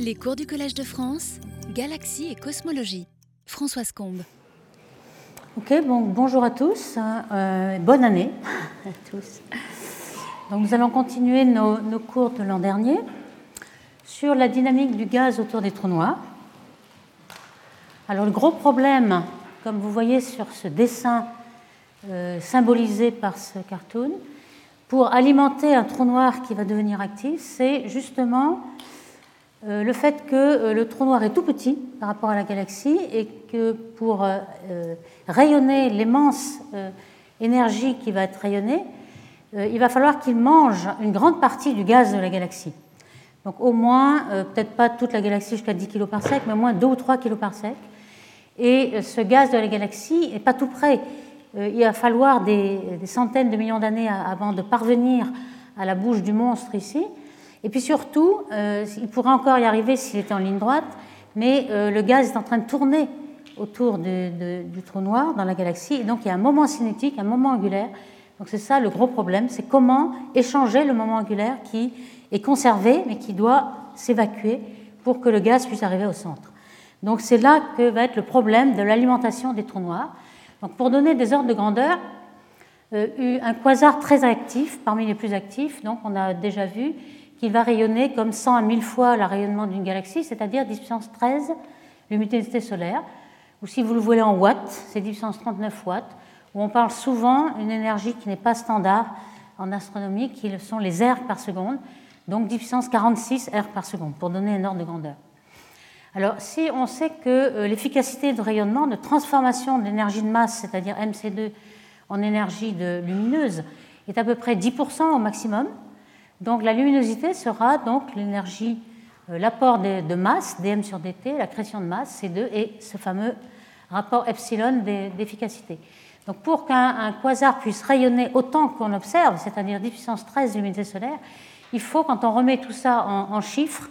Les cours du Collège de France, Galaxie et Cosmologie. Françoise Combe. Ok, bon, bonjour à tous, euh, bonne année à tous. Donc, nous allons continuer nos, cours de l'an dernier sur la dynamique du gaz autour des trous noirs. Alors le gros problème, comme vous voyez sur ce dessin euh, symbolisé par ce cartoon, pour alimenter un trou noir qui va devenir actif, c'est justement le fait que euh, le trou noir est tout petit par rapport à la galaxie et que pour euh, rayonner l'immense énergie qui va être rayonnée, il va falloir qu'il mange une grande partie du gaz de la galaxie. Donc au moins, peut-être pas toute la galaxie jusqu'à 10 kg par sec, mais au moins 2 ou 3 kg par sec. Et ce gaz de la galaxie n'est pas tout près. Il va falloir des, des centaines de millions d'années avant de parvenir à la bouche du monstre ici. Et puis surtout, euh, il pourrait encore y arriver s'il était en ligne droite, mais euh, le gaz est en train de tourner autour du trou noir dans la galaxie, et donc il y a un moment cinétique, un moment angulaire. Donc c'est ça le gros problème, c'est comment échanger le moment angulaire qui est conservé, mais qui doit s'évacuer pour que le gaz puisse arriver au centre. Donc c'est là que va être le problème de l'alimentation des trous noirs. Donc pour donner des ordres de grandeur, euh, un quasar très actif, parmi les plus actifs, donc on a déjà vu, qu'il va rayonner comme 100 à 1000 fois le rayonnement d'une galaxie, c'est-à-dire 10 puissance 13 l'humidité solaire, ou si vous le voulez en watts, c'est 10 puissance 39 watts, où on parle souvent d'une énergie qui n'est pas standard en astronomie, qui sont les R par seconde, donc 10 puissance 46 R par seconde, pour donner un ordre de grandeur. Alors, si on sait que euh, l'efficacité de rayonnement, de transformation de l'énergie de masse, c'est-à-dire MC2 en énergie lumineuse, est à peu près 10% au maximum, donc la luminosité sera donc l'énergie, euh, l'apport de, masse, dm sur dt, la création de masse, C2, et ce fameux rapport epsilon d'efficacité. Donc pour qu'un quasar puisse rayonner autant qu'on observe, c'est-à-dire 10 puissance 13 luminosité solaire, il faut, quand on remet tout ça en, chiffres,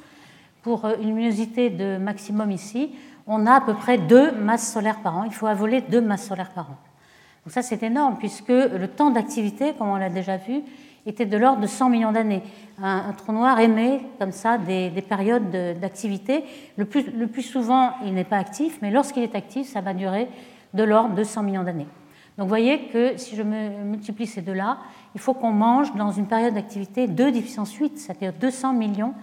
pour euh, une luminosité de maximum ici, on a à peu près 2 masses solaires par an. Il faut avoler 2 masses solaires par an. Donc ça, c'est énorme, puisque le temps d'activité, comme on l'a déjà vu, était de l'ordre de 100 millions d'années. Un, trou noir émet comme ça des, périodes d'activité. Le plus, souvent, il n'est pas actif, mais lorsqu'il est actif, ça va durer de l'ordre de 100 millions d'années. Donc vous voyez que si je multiplie ces deux-là, il faut qu'on mange dans une période d'activité 2 puissance 8, c'est-à-dire 200 millions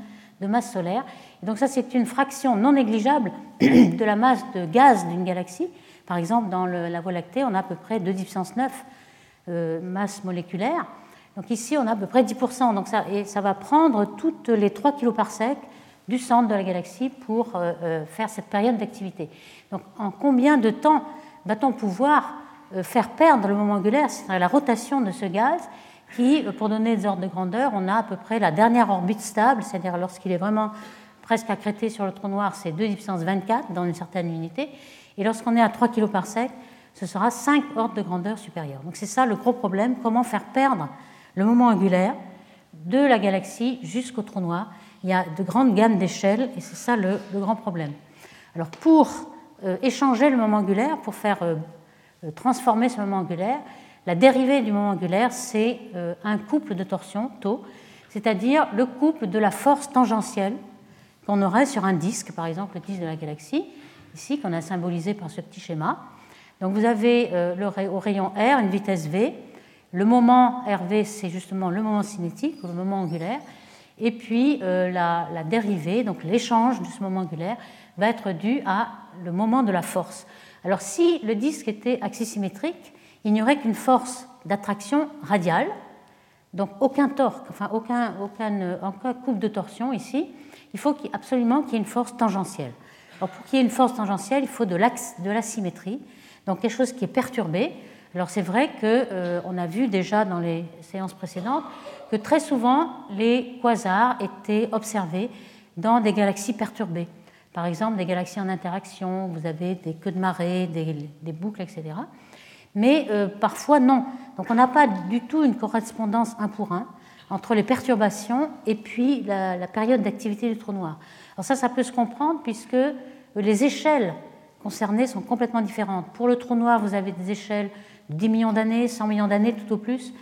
de masse solaire. Et donc ça, c'est une fraction non négligeable de la masse de gaz d'une galaxie. Par exemple, dans la Voie lactée, on a à peu près 2 puissance 9 euh, masse. Donc ici, on a à peu près 10%. Donc ça, et ça va prendre toutes les 3 kg par sec du centre de la galaxie pour euh, euh, faire cette période d'activité. Donc en combien de temps va-t-on pouvoir euh, faire perdre le moment angulaire, c'est-à-dire la rotation de ce gaz qui, pour donner des ordres de grandeur, on a à peu près la dernière orbite stable, c'est-à-dire lorsqu'il est vraiment presque accrété sur le trou noir, c'est 2 puissance 24 dans une certaine unité. Et lorsqu'on est à 3 kg par sec, ce sera 5 ordres de grandeur supérieurs. Donc c'est ça le gros problème, comment faire perdre le moment angulaire de la galaxie jusqu'au trou noir. Il y a de grandes gammes d'échelles et c'est ça le, grand problème. Alors pour euh, échanger le moment angulaire, pour faire euh, euh, transformer ce moment angulaire, la dérivée du moment angulaire, c'est un couple de torsion, tau, c'est-à-dire le couple de la force tangentielle qu'on aurait sur un disque, par exemple le disque de la galaxie, ici qu'on a symbolisé par ce petit schéma. Donc vous avez au rayon R une vitesse v, le moment RV, c'est justement le moment cinétique, le moment angulaire. Et puis euh, la, dérivée, donc l'échange de ce moment angulaire, va être dû à le moment de la force. Alors si le disque était axisymétrique, il n'y aurait qu'une force d'attraction radiale, donc aucun torque, enfin aucun, aucun, de torsion ici. Il faut absolument qu'il y ait une force tangentielle. Alors pour qu'il y ait une force tangentielle, il faut de l'asymétrie, donc quelque chose qui est perturbé. Alors c'est vrai qu'on euh, a vu déjà dans les séances précédentes que très souvent les quasars étaient observés dans des galaxies perturbées. Par exemple, des galaxies en interaction, vous avez des queues de marée, des, boucles, etc. Mais euh, parfois non. Donc on n'a pas du tout une correspondance un pour un entre les perturbations et puis la, la période d'activité du trou noir. Alors ça, ça peut se comprendre puisque les échelles concernées sont complètement différentes. Pour le trou noir, vous avez des échelles 10 millions d'années, 100 millions d'années tout au plus.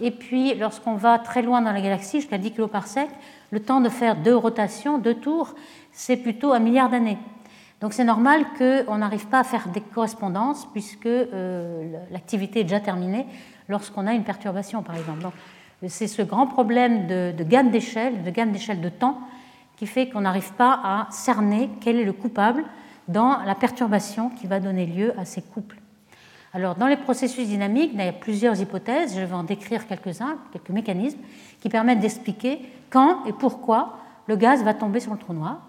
Et puis, lorsqu'on va très loin dans la galaxie, jusqu'à 10 kg par sec, le temps de faire deux rotations, deux tours, c'est plutôt un milliard d'années. Donc c'est normal qu'on n'arrive pas à faire des correspondances puisque euh, l'activité est déjà terminée lorsqu'on a une perturbation, par exemple. c'est ce grand problème de gamme d'échelle, de gamme d'échelle de temps, qui fait qu'on n'arrive pas à cerner quel est le coupable dans la perturbation qui va donner lieu à ces couples. Alors, dans les processus dynamiques, il y a plusieurs hypothèses, je vais en décrire quelques-uns, quelques mécanismes qui permettent d'expliquer quand et pourquoi le gaz va tomber sur le trou noir.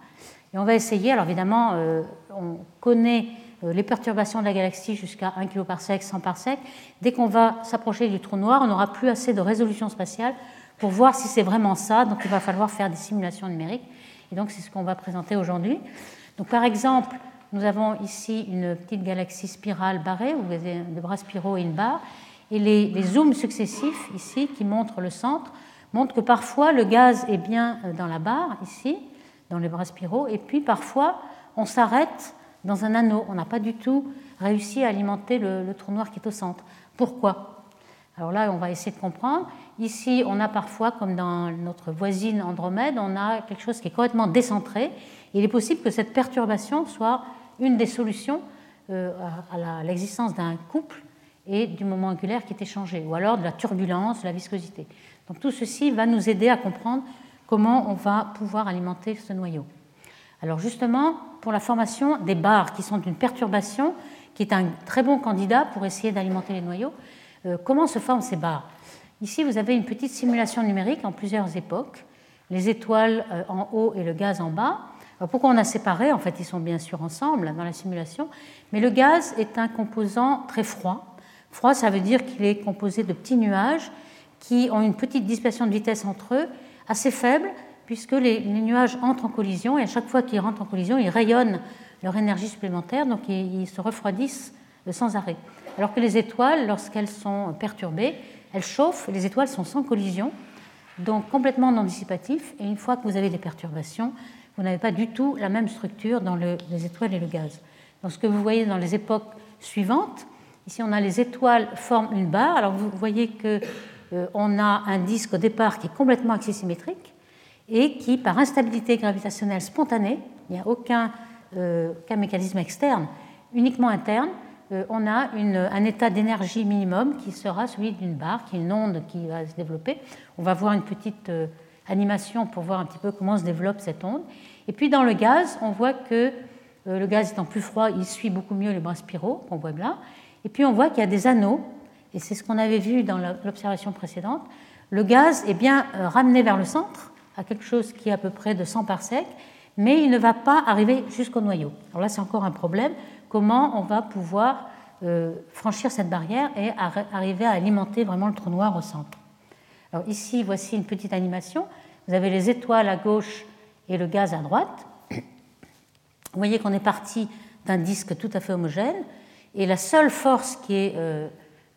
Et on va essayer, alors évidemment, euh, on connaît euh, les perturbations de la galaxie jusqu'à 1 kg par sec, 100 par sec. Dès qu'on va s'approcher du trou noir, on n'aura plus assez de résolution spatiale pour voir si c'est vraiment ça. Donc il va falloir faire des simulations numériques. Et donc c'est ce qu'on va présenter aujourd'hui. Donc par exemple, nous avons ici une petite galaxie spirale barrée, où vous avez des bras spiraux et une barre. Et les, les, zooms successifs ici, qui montrent le centre, montrent que parfois le gaz est bien euh, dans la barre, ici, dans les bras spiraux, et puis parfois on s'arrête dans un anneau. On n'a pas du tout réussi à alimenter le, trou noir qui est au centre. Pourquoi? Alors là, on va essayer de comprendre. Ici, on a parfois, comme dans notre voisine Andromède, on a quelque chose qui est complètement décentré. Il est possible que cette perturbation soit une des solutions euh, à l'existence d'un couple et du moment angulaire qui est échangé, ou alors de la turbulence, de la viscosité. Donc tout ceci va nous aider à comprendre comment on va pouvoir alimenter ce noyau. Alors justement, pour la formation des barres, qui sont une perturbation, qui est un très bon candidat pour essayer d'alimenter les noyaux, euh, comment se forment ces barres? Ici, vous avez une petite simulation numérique en plusieurs époques, les étoiles euh, en haut et le gaz en bas. Pourquoi on a séparé? En fait, ils sont bien sûr ensemble dans la simulation, mais le gaz est un composant très froid. Froid, ça veut dire qu'il est composé de petits nuages qui ont une petite dispersion de vitesse entre eux assez faible, puisque les, nuages entrent en collision, et à chaque fois qu'ils rentrent en collision, ils rayonnent leur énergie supplémentaire, donc ils, se refroidissent sans arrêt. Alors que les étoiles, lorsqu'elles sont perturbées, elles chauffent, les étoiles sont sans collision, donc complètement non dissipatifs, et une fois que vous avez des perturbations, vous n'avez pas du tout la même structure dans les étoiles et le gaz. Donc ce que vous voyez dans les époques suivantes, ici on a les étoiles forment une barre, alors vous voyez que euh, on a un disque au départ qui est complètement axisymétrique et qui, par instabilité gravitationnelle spontanée, il n'y a aucun, euh, mécanisme externe, uniquement interne, euh, on a un état d'énergie minimum qui sera celui d'une barre, qui est une onde qui va se développer. On va voir une petite animation pour voir un petit peu comment se développe cette onde. Et puis dans le gaz, on voit que le gaz étant plus froid, il suit beaucoup mieux les bras spiraux qu'on voit là. Et puis on voit qu'il y a des anneaux et c'est ce qu'on avait vu dans l'observation précédente, le gaz est bien euh, ramené vers le centre, à quelque chose qui est à peu près de 100 par sec, mais il ne va pas arriver jusqu'au noyau. Alors là, c'est encore un problème. Comment on va pouvoir euh, franchir cette barrière et arriver à alimenter vraiment le trou noir au centre? Ici, voici une petite animation. Vous avez les étoiles à gauche et le gaz à droite. Vous voyez qu'on est parti d'un disque tout à fait homogène. Et la seule force qui est euh,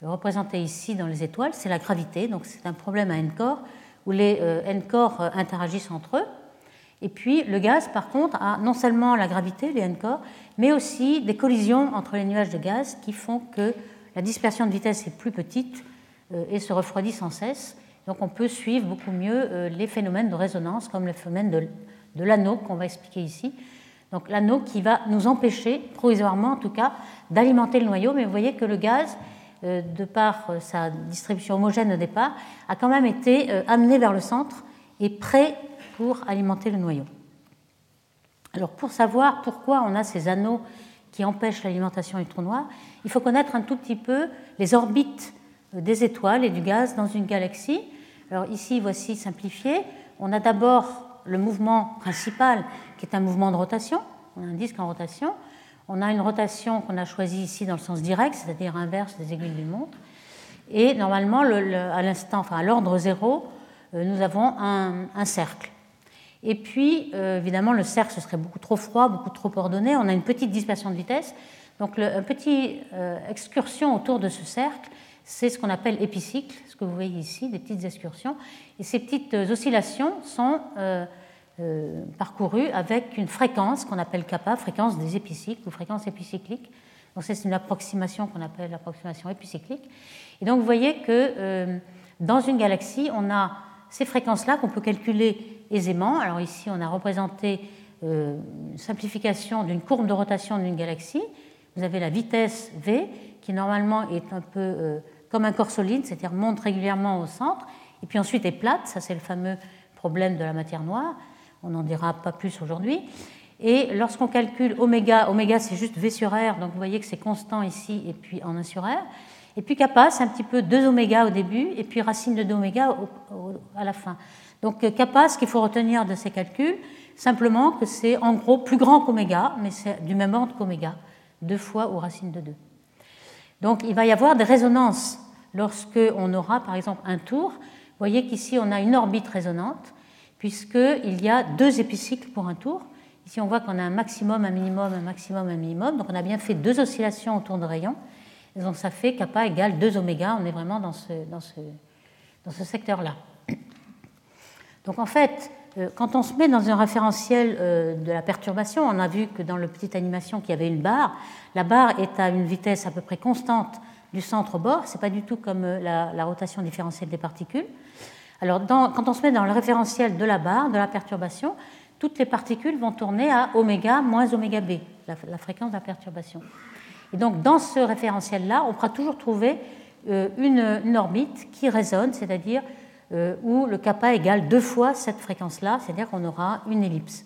représenté ici dans les étoiles, c'est la gravité. Donc c'est un problème à n-corps où les euh, n-corps euh, interagissent entre eux. Et puis le gaz, par contre, a non seulement la gravité, les n-corps, mais aussi des collisions entre les nuages de gaz qui font que la dispersion de vitesse est plus petite et se refroidit sans cesse. Donc on peut suivre beaucoup mieux les phénomènes de résonance, comme le phénomène de, l'anneau qu'on va expliquer ici. Donc l'anneau qui va nous empêcher, provisoirement en tout cas, d'alimenter le noyau. Mais vous voyez que le gaz euh, de par euh, sa distribution homogène au départ, a quand même été euh, amené vers le centre et prêt pour alimenter le noyau. Alors pour savoir pourquoi on a ces anneaux qui empêchent l'alimentation du trou noir, il faut connaître un tout petit peu les orbites des étoiles et du gaz dans une galaxie. Alors ici, voici simplifié. On a d'abord le mouvement principal qui est un mouvement de rotation. On a un disque en rotation. On a une rotation qu'on a choisie ici dans le sens direct, c'est-à-dire inverse des aiguilles d'une montre. Et normalement, à l'instant, enfin à l'ordre zéro, euh, nous avons un, cercle. Et puis, euh, évidemment, le cercle, ce serait beaucoup trop froid, beaucoup trop ordonné. On a une petite dispersion de vitesse. Donc, une petite euh, excursion autour de ce cercle, c'est ce qu'on appelle épicycle, ce que vous voyez ici, des petites excursions. Et ces petites oscillations sont euh, parcouru avec une fréquence qu'on appelle kappa, fréquence des épicycles ou fréquence épicyclique. Donc c'est une approximation qu'on appelle l'approximation épicyclique. Et donc vous voyez que euh, dans une galaxie, on a ces fréquences-là qu'on peut calculer aisément. Alors ici, on a représenté euh, une simplification d'une courbe de rotation d'une galaxie. Vous avez la vitesse v, qui normalement est un peu euh, comme un corps solide, c'est-à-dire monte régulièrement au centre, et puis ensuite est plate. Ça, c'est le fameux problème de la matière noire. On n'en dira pas plus aujourd'hui. Et lorsqu'on calcule oméga, oméga c'est juste V sur R, donc vous voyez que c'est constant ici et puis en 1 sur R. Et puis kappa, c'est un petit peu 2 oméga au début et puis racine de 2 oméga à la fin. Donc euh, kappa, ce qu'il faut retenir de ces calculs, simplement que c'est en gros plus grand qu'oméga, mais c'est du même ordre qu'oméga, deux fois ou racine de 2. Donc il va y avoir des résonances lorsque on aura par exemple un tour. Vous voyez qu'ici on a une orbite résonante, puisqu'il y a deux épicycles pour un tour. Ici, on voit qu'on a un maximum, un minimum, un maximum, un minimum. Donc, on a bien fait deux oscillations autour de rayon. Donc, ça fait kappa égale 2 oméga. On est vraiment dans ce, dans ce, dans ce secteur-là. Donc, en fait, quand on se met dans un référentiel euh, de la perturbation, on a vu que dans la petite animation qu'il y avait une barre. La barre est à une vitesse à peu près constante du centre au bord. Ce n'est pas du tout comme euh, la, rotation différentielle des particules. Alors, quand on se met dans le référentiel de la barre, de la perturbation, toutes les particules vont tourner à oméga moins oméga b, la, fréquence de la perturbation. Et donc, dans ce référentiel-là, on pourra toujours trouver euh, une, orbite qui résonne, c'est-à-dire euh, où le kappa égale deux fois cette fréquence-là, c'est-à-dire qu'on aura une ellipse.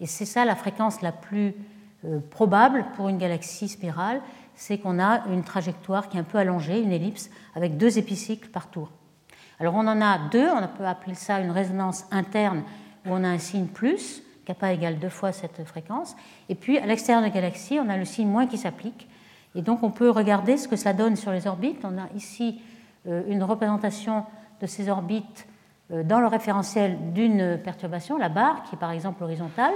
Et c'est ça la fréquence la plus euh, probable pour une galaxie spirale, c'est qu'on a une trajectoire qui est un peu allongée, une ellipse, avec deux épicycles par tour. Alors on en a deux, on peut appeler ça une résonance interne où on a un signe plus, kappa égale deux fois cette fréquence. Et puis à l'extérieur de la galaxie, on a le signe moins qui s'applique. Et donc on peut regarder ce que ça donne sur les orbites. On a ici euh, une représentation de ces orbites euh, dans le référentiel d'une perturbation, la barre, qui est par exemple horizontale.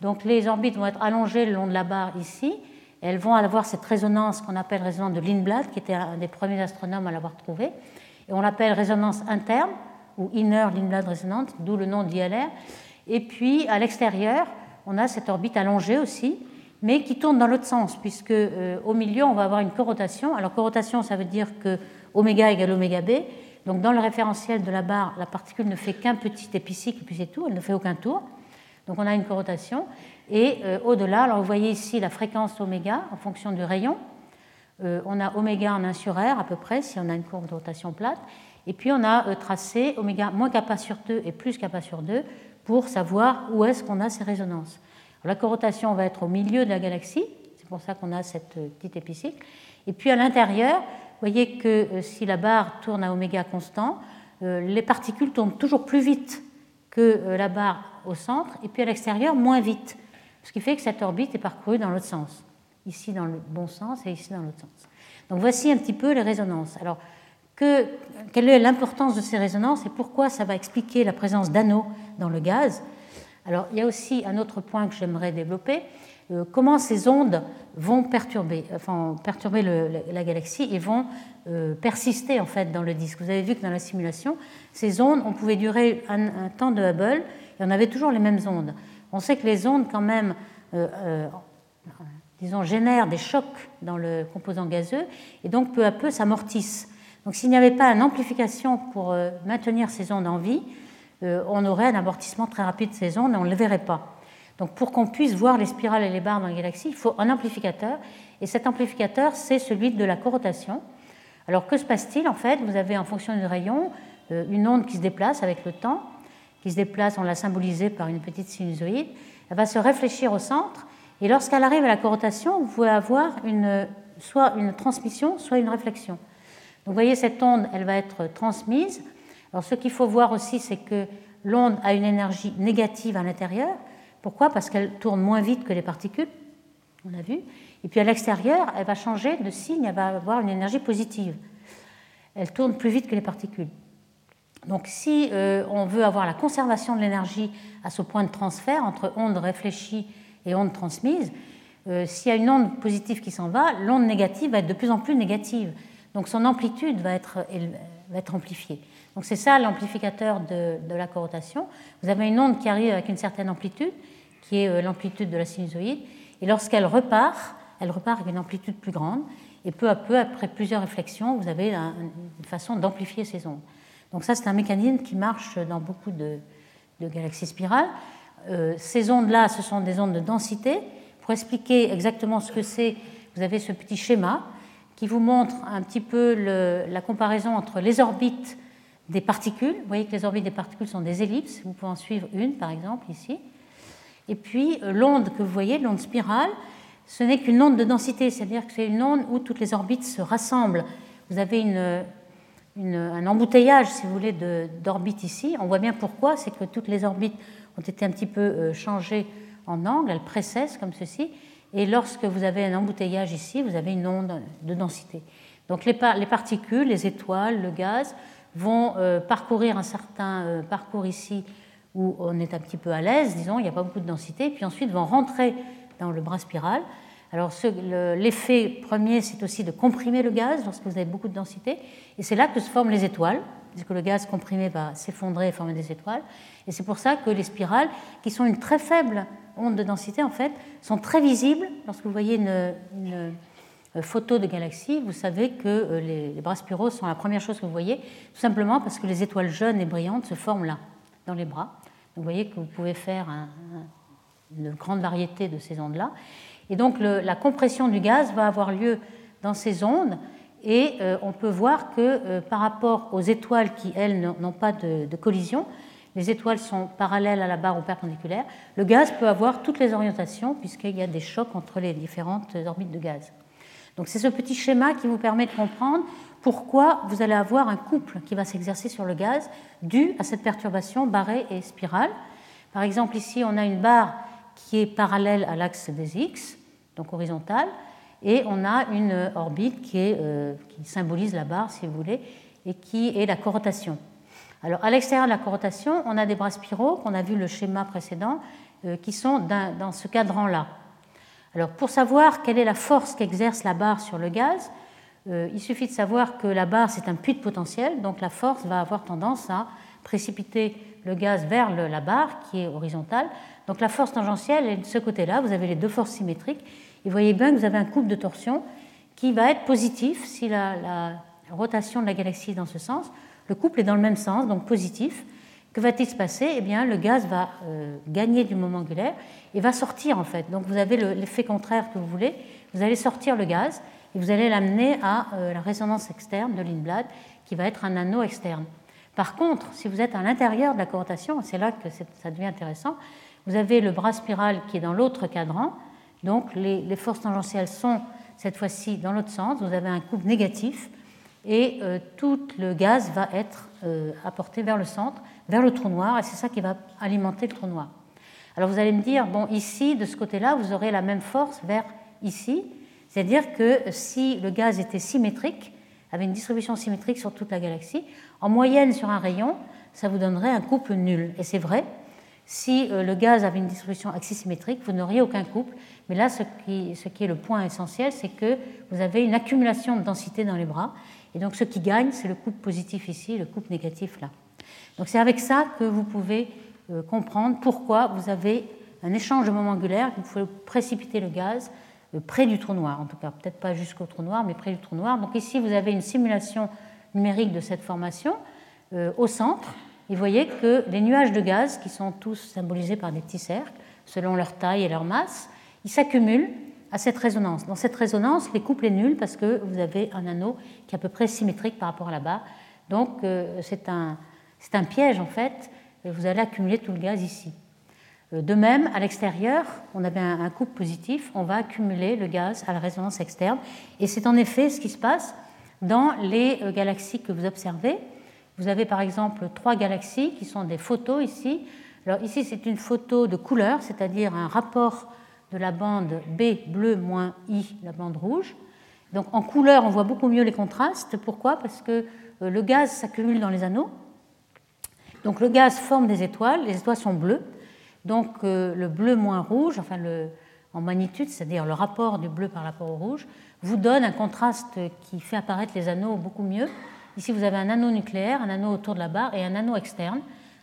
Donc les orbites vont être allongées le long de la barre ici. elles vont avoir cette résonance qu'on appelle résonance de Lindblad, qui était un des premiers astronomes à l'avoir trouvée. Et on l'appelle résonance interne ou inner Lindblad resonance, d'où le nom d'ILR. Et puis à l'extérieur, on a cette orbite allongée aussi, mais qui tourne dans l'autre sens, puisque euh, au milieu, on va avoir une corotation. Alors corotation, ça veut dire que oméga égale oméga b. Donc dans le référentiel de la barre, la particule ne fait qu'un petit épicycle, puis c'est tout, elle ne fait aucun tour. Donc on a une corotation. Et euh, au-delà, alors vous voyez ici la fréquence oméga en fonction du rayon. Euh, on a oméga en 1 sur R à peu près, si on a une courbe de rotation plate. Et puis on a euh, tracé oméga moins kappa sur 2 et plus kappa sur 2 pour savoir où est-ce qu'on a ces résonances. la corotation va être au milieu de la galaxie, c'est pour ça qu'on a cette petite épicycle. Et puis à l'intérieur, voyez que euh, si la barre tourne à oméga constant, les particules tournent toujours plus vite que la barre au centre, et puis à l'extérieur, moins vite. Ce qui fait que cette orbite est parcourue dans l'autre sens. Ici dans le bon sens et ici dans l'autre sens. Donc voici un petit peu les résonances. Alors que, quelle est l'importance de ces résonances et pourquoi ça va expliquer la présence d'anneaux dans le gaz? Alors, il y a aussi un autre point que j'aimerais développer. Euh, comment ces ondes vont perturber, enfin, perturber la galaxie et vont euh, persister en fait dans le disque? Vous avez vu que dans la simulation, ces ondes, on pouvait durer un, temps de Hubble et on avait toujours les mêmes ondes. On sait que les ondes, quand même, euh, disons, génèrent des chocs dans le composant gazeux et donc peu à peu s'amortissent. Donc s'il n'y avait pas une amplification pour maintenir ces ondes en vie, on aurait un amortissement très rapide de ces ondes et on ne les verrait pas. Donc pour qu'on puisse voir les spirales et les barres dans la galaxie, il faut un amplificateur. Et cet amplificateur, c'est celui de la corotation. Alors que se passe-t-il En fait, vous avez en fonction du rayon euh, une onde qui se déplace avec le temps, qui se déplace, on l'a symbolisée par une petite sinusoïde. Elle va se réfléchir au centre. Et lorsqu'elle arrive à la corotation, vous pouvez avoir une, soit une transmission, soit une réflexion vous voyez, cette onde, elle va être transmise. Alors ce qu'il faut voir aussi, c'est que l'onde a une énergie négative à l'intérieur. Pourquoi? Parce qu'elle tourne moins vite que les particules, on a vu. Et puis à l'extérieur, elle va changer de signe, elle va avoir une énergie positive. Elle tourne plus vite que les particules. Donc si euh, on veut avoir la conservation de l'énergie à ce point de transfert entre onde réfléchie et onde transmise, euh, s'il y a une onde positive qui s'en va, l'onde négative va être de plus en plus négative. Donc son amplitude va être, va être amplifiée. Donc c'est ça l'amplificateur de, la corotation. Vous avez une onde qui arrive avec une certaine amplitude, qui est euh, l'amplitude de la sinusoïde, et lorsqu'elle repart, elle repart avec une amplitude plus grande, et peu à peu, après plusieurs réflexions, vous avez une façon d'amplifier ces ondes. Donc ça, c'est un mécanisme qui marche dans beaucoup de, galaxies spirales. Euh, ces ondes-là, ce sont des ondes de densité. Pour expliquer exactement ce que c'est, vous avez ce petit schéma qui vous montre un petit peu la comparaison entre les orbites des particules. Vous voyez que les orbites des particules sont des ellipses. Vous pouvez en suivre une, par exemple, ici. Et puis euh, l'onde que vous voyez, l'onde spirale, ce n'est qu'une onde de densité, c'est-à-dire que c'est une onde où toutes les orbites se rassemblent. Vous avez un embouteillage, si vous voulez, d'orbites ici. On voit bien pourquoi, c'est que toutes les orbites ont été un petit peu euh, changées en angle, elles précessent comme ceci. Et lorsque vous avez un embouteillage ici, vous avez une onde de densité. Donc les, particules, les étoiles, le gaz vont euh, parcourir un certain parcours ici où on est un petit peu à l'aise, disons, il n'y a pas beaucoup de densité, puis ensuite vont rentrer dans le bras spiral. Alors l'effet premier, c'est aussi de comprimer le gaz lorsque vous avez beaucoup de densité, et c'est là que se forment les étoiles, puisque le gaz comprimé va s'effondrer et former des étoiles. Et c'est pour ça que les spirales, qui sont une très faible onde de densité, en fait, sont très visibles. Lorsque vous voyez une, euh, photo de galaxie, vous savez que euh, les, bras spiraux sont la première chose que vous voyez, tout simplement parce que les étoiles jeunes et brillantes se forment là, dans les bras vous voyez que vous pouvez faire une grande variété de ces ondes-là. Et donc la compression du gaz va avoir lieu dans ces ondes et euh, on peut voir que euh, par rapport aux étoiles qui, elles, n'ont pas de, de, collision, les étoiles sont parallèles à la barre ou perpendiculaires, le gaz peut avoir toutes les orientations puisqu'il y a des chocs entre les différentes orbites de gaz. Donc c'est ce petit schéma qui vous permet de comprendre pourquoi vous allez avoir un couple qui va s'exercer sur le gaz dû à cette perturbation barrée et spirale. Par exemple, ici, on a une barre qui est parallèle à l'axe des X, donc horizontale, et on a une orbite euh, qui symbolise la barre, si vous voulez, et qui est la corotation. Alors, à l'extérieur de la corotation, on a des bras spiraux, qu'on a vu le schéma précédent, euh, qui sont dans ce cadran-là. Alors, pour savoir quelle est la force qu'exerce la barre sur le gaz, il suffit de savoir que la barre, c'est un puits de potentiel, donc la force va avoir tendance à précipiter le gaz vers la barre qui est horizontale. Donc la force tangentielle est de ce côté-là, vous avez les deux forces symétriques. Et vous voyez bien que vous avez un couple de torsion qui va être positif si la, rotation de la galaxie est dans ce sens. Le couple est dans le même sens, donc positif. Que va-t-il se passer? Eh bien, le gaz va euh, gagner du moment angulaire et va sortir en fait. Donc vous avez l'effet contraire que vous voulez. Vous allez sortir le gaz et vous allez l'amener à euh, la résonance externe de Lindblad, qui va être un anneau externe. Par contre, si vous êtes à l'intérieur de la corotation, c'est là que ça devient intéressant, vous avez le bras spiral qui est dans l'autre cadran, donc les, forces tangentielles sont cette fois-ci dans l'autre sens, vous avez un couple négatif, et euh, tout le gaz va être euh, apporté vers le centre, vers le trou noir, et c'est ça qui va alimenter le trou noir. Alors vous allez me dire, bon, ici, de ce côté-là, vous aurez la même force vers ici, c'est-à-dire que si le gaz était symétrique, avait une distribution symétrique sur toute la galaxie, en moyenne sur un rayon, ça vous donnerait un couple nul. Et c'est vrai, si euh, le gaz avait une distribution axisymétrique, vous n'auriez aucun couple. Mais là, ce qui, est le point essentiel, c'est que vous avez une accumulation de densité dans les bras. Et donc ce qui gagne, c'est le couple positif ici, le couple négatif là. Donc c'est avec ça que vous pouvez euh, comprendre pourquoi vous avez un échange de moments angulaires, vous pouvez précipiter le gaz près du trou noir, en tout cas, peut-être pas jusqu'au trou noir, mais près du trou noir. Donc ici, vous avez une simulation numérique de cette formation euh, au centre. Vous voyez que les nuages de gaz, qui sont tous symbolisés par des petits cercles, selon leur taille et leur masse, ils s'accumulent à cette résonance. Dans cette résonance, les couples est nul parce que vous avez un anneau qui est à peu près symétrique par rapport à barre. Donc euh, c'est un, un piège en fait. Vous allez accumuler tout le gaz ici. Euh, de même, à l'extérieur, on avait un couple positif, on va accumuler le gaz à la résonance externe. Et c'est en effet ce qui se passe dans les euh, galaxies que vous observez. Vous avez par exemple trois galaxies qui sont des photos ici. Alors ici, c'est une photo de couleur, c'est-à-dire un rapport de la bande B bleu moins I, la bande rouge. Donc en couleur, on voit beaucoup mieux les contrastes. Pourquoi? Parce que euh, le gaz s'accumule dans les anneaux. Donc le gaz forme des étoiles, les étoiles sont bleues. Donc euh, le bleu moins rouge, enfin le, en magnitude, c'est-à-dire le rapport du bleu par rapport au rouge, vous donne un contraste qui fait apparaître les anneaux beaucoup mieux. Ici, vous avez un anneau nucléaire, un anneau autour de la barre et un anneau externe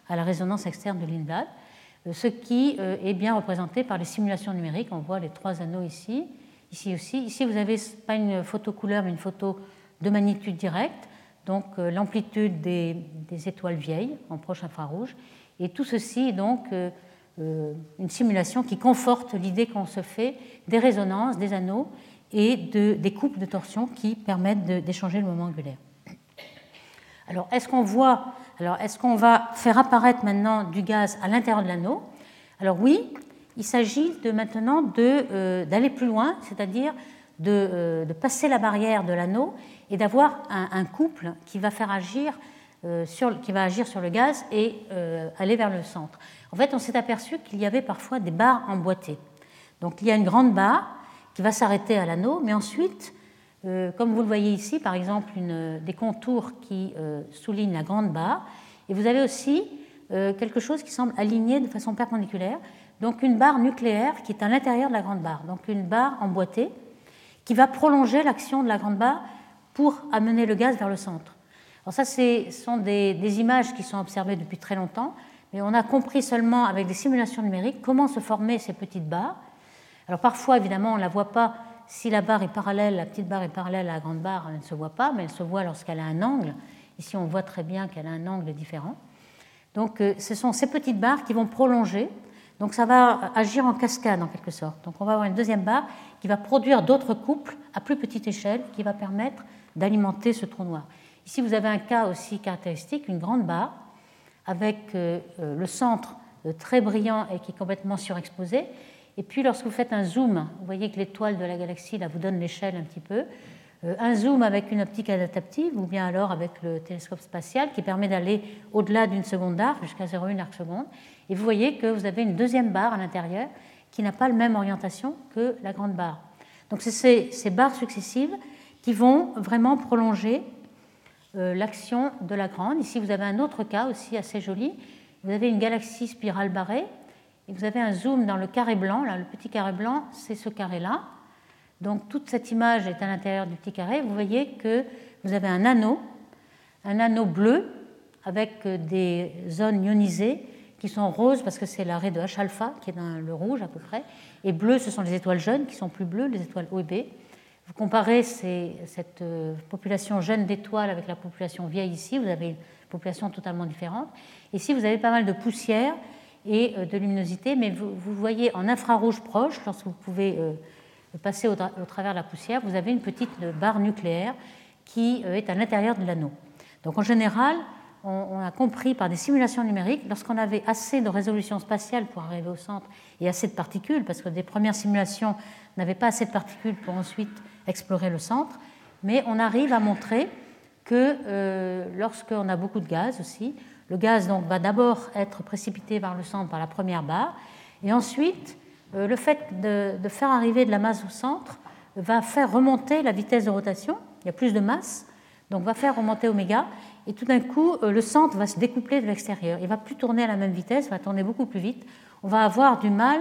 à la résonance externe de Lindblad, euh, ce qui euh, est bien représenté par les simulations numériques. On voit les trois anneaux ici, ici aussi. Ici, vous n'avez pas une photo couleur, mais une photo de magnitude directe. donc l'amplitude des, étoiles vieilles en proche infrarouge. Et tout ceci donc une simulation qui conforte l'idée qu'on se fait des résonances, des anneaux et de, des coupes de torsion qui permettent d'échanger le moment angulaire. Alors, est-ce qu'on voit, alors est-ce qu'on va faire apparaître maintenant du gaz à l'intérieur de l'anneau? Alors oui, il s'agit de maintenant euh, d'aller plus loin, c'est-à-dire euh, de, passer la barrière de l'anneau et d'avoir un, couple qui va faire agir euh, sur, qui va agir sur le gaz et aller vers le centre. En fait, on s'est aperçu qu'il y avait parfois des barres emboîtées. Donc, il y a une grande barre qui va s'arrêter à l'anneau, mais ensuite, comme vous le voyez ici, par exemple, des contours qui soulignent la grande barre, et vous avez aussi quelque chose qui semble aligné de façon perpendiculaire, donc une barre nucléaire qui est à l'intérieur de la grande barre, donc une barre emboîtée qui va prolonger l'action de la grande barre pour amener le gaz vers le centre. Alors ça, ce sont des, images qui sont observées depuis très longtemps, mais on a compris seulement avec des simulations numériques comment se formaient ces petites barres. Alors parfois, évidemment, on ne la voit pas si la barre est parallèle, la petite barre est parallèle à la grande barre, elle ne se voit pas, mais elle se voit lorsqu'elle a un angle. Ici, on voit très bien qu'elle a un angle différent. Donc euh, ce sont ces petites barres qui vont prolonger donc ça va agir en cascade en quelque sorte. Donc on va avoir une deuxième barre qui va produire d'autres couples à plus petite échelle qui va permettre d'alimenter ce trou noir. Ici vous avez un cas aussi caractéristique, une grande barre avec euh, euh, le centre euh, très brillant et qui est complètement surexposé. Et puis lorsque vous faites un zoom, vous voyez que l'étoile de la galaxie là vous donne l'échelle un petit peu. Un zoom avec une optique adaptative ou bien alors avec le télescope spatial qui permet d'aller au-delà d'une seconde d'arc jusqu'à 0,1 arc seconde. Et vous voyez que vous avez une deuxième barre à l'intérieur qui n'a pas la même orientation que la grande barre. Donc c'est ces, barres successives qui vont vraiment prolonger l'action de la grande. Ici, vous avez un autre cas aussi assez joli. Vous avez une galaxie spirale barrée et vous avez un zoom dans le carré blanc. Là, le petit carré blanc, c'est ce carré-là. Donc toute cette image est à l'intérieur du petit carré. Vous voyez que vous avez un anneau, un anneau bleu avec des zones ionisées qui sont roses parce que c'est l'arrêt de H-alpha qui est dans le rouge à peu près, et bleu ce sont les étoiles jeunes qui sont plus bleues, les étoiles O et B. Vous comparez cette euh, population jeune d'étoiles avec la population vieille ici, vous avez une population totalement différente. Ici, vous avez pas mal de poussière et euh, de luminosité, mais vous, voyez en infrarouge proche, lorsque vous pouvez euh, passer au, travers de la poussière, vous avez une petite barre nucléaire qui est à l'intérieur de l'anneau. Donc en général, on, a compris par des simulations numériques, lorsqu'on avait assez de résolution spatiale pour arriver au centre et assez de particules, parce que des premières simulations n'avaient pas assez de particules pour ensuite explorer le centre, mais on arrive à montrer que euh, lorsqu'on a beaucoup de gaz aussi, le gaz donc, va d'abord être précipité vers le centre par la première barre, et ensuite euh, le fait de, faire arriver de la masse au centre va faire remonter la vitesse de rotation, il y a plus de masse, donc va faire remonter oméga, et tout d'un coup, euh, le centre va se découpler de l'extérieur. Il va plus tourner à la même vitesse, il va tourner beaucoup plus vite. On va avoir du mal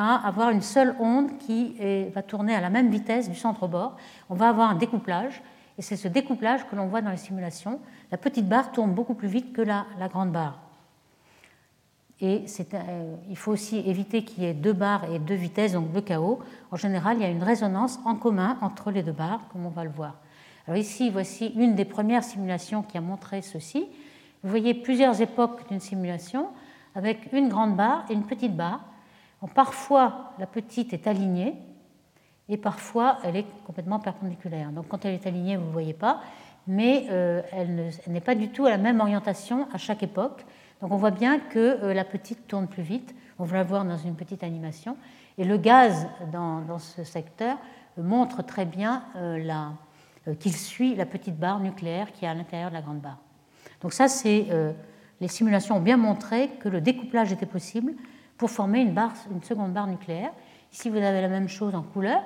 à avoir une seule onde qui va tourner à la même vitesse du centre au bord. On va avoir un découplage, et c'est ce découplage que l'on voit dans les simulations. La petite barre tourne beaucoup plus vite que la, grande barre. Et euh, il faut aussi éviter qu'il y ait deux barres et deux vitesses, donc deux chaos. En général, il y a une résonance en commun entre les deux barres, comme on va le voir. Alors ici, voici une des premières simulations qui a montré ceci. Vous voyez plusieurs époques d'une simulation avec une grande barre et une petite barre. Parfois, la petite est alignée et parfois, elle est complètement perpendiculaire. Donc quand elle est alignée, vous ne voyez pas, mais euh, elle n'est pas du tout à la même orientation à chaque époque. Donc on voit bien que euh, la petite tourne plus vite. On va la voir dans une petite animation. Et le gaz dans, ce secteur montre très bien euh, qu'il suit la petite barre nucléaire qui est à l'intérieur de la grande barre. Donc ça, c'est les simulations ont bien montré que le découplage était possible pour former une, barre, une seconde barre nucléaire. Ici, vous avez la même chose en couleur,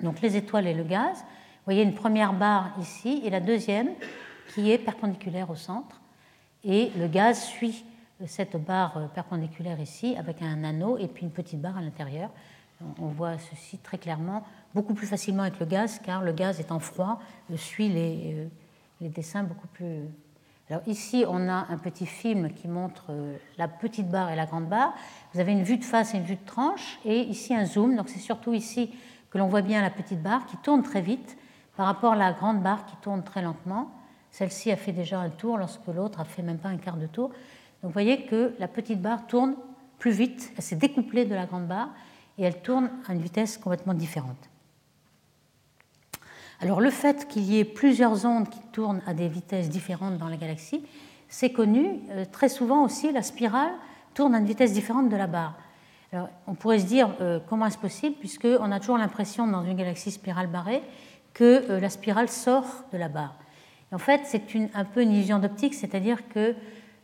donc les étoiles et le gaz. Vous voyez une première barre ici et la deuxième qui est perpendiculaire au centre. Et le gaz suit cette barre perpendiculaire ici avec un anneau et puis une petite barre à l'intérieur. On voit ceci très clairement beaucoup plus facilement avec le gaz, car le gaz étant froid, suit les, euh, les dessins beaucoup plus. Alors ici, on a un petit film qui montre euh, la petite barre et la grande barre. Vous avez une vue de face et une vue de tranche, et ici un zoom. Donc c'est surtout ici que l'on voit bien la petite barre qui tourne très vite par rapport à la grande barre qui tourne très lentement. Celle-ci a fait déjà un tour lorsque l'autre a fait même pas un quart de tour. Donc vous voyez que la petite barre tourne plus vite, elle s'est découplée de la grande barre et elle tourne à une vitesse complètement différente. Alors le fait qu'il y ait plusieurs ondes qui tournent à des vitesses différentes dans la galaxie, c'est connu. Euh, très souvent aussi, la spirale tourne à une vitesse différente de la barre. Alors, on pourrait se dire euh, comment est-ce possible, puisqu'on a toujours l'impression dans une galaxie spirale barrée que euh, la spirale sort de la barre. en fait, c'est un peu une illusion d'optique, c'est-à-dire que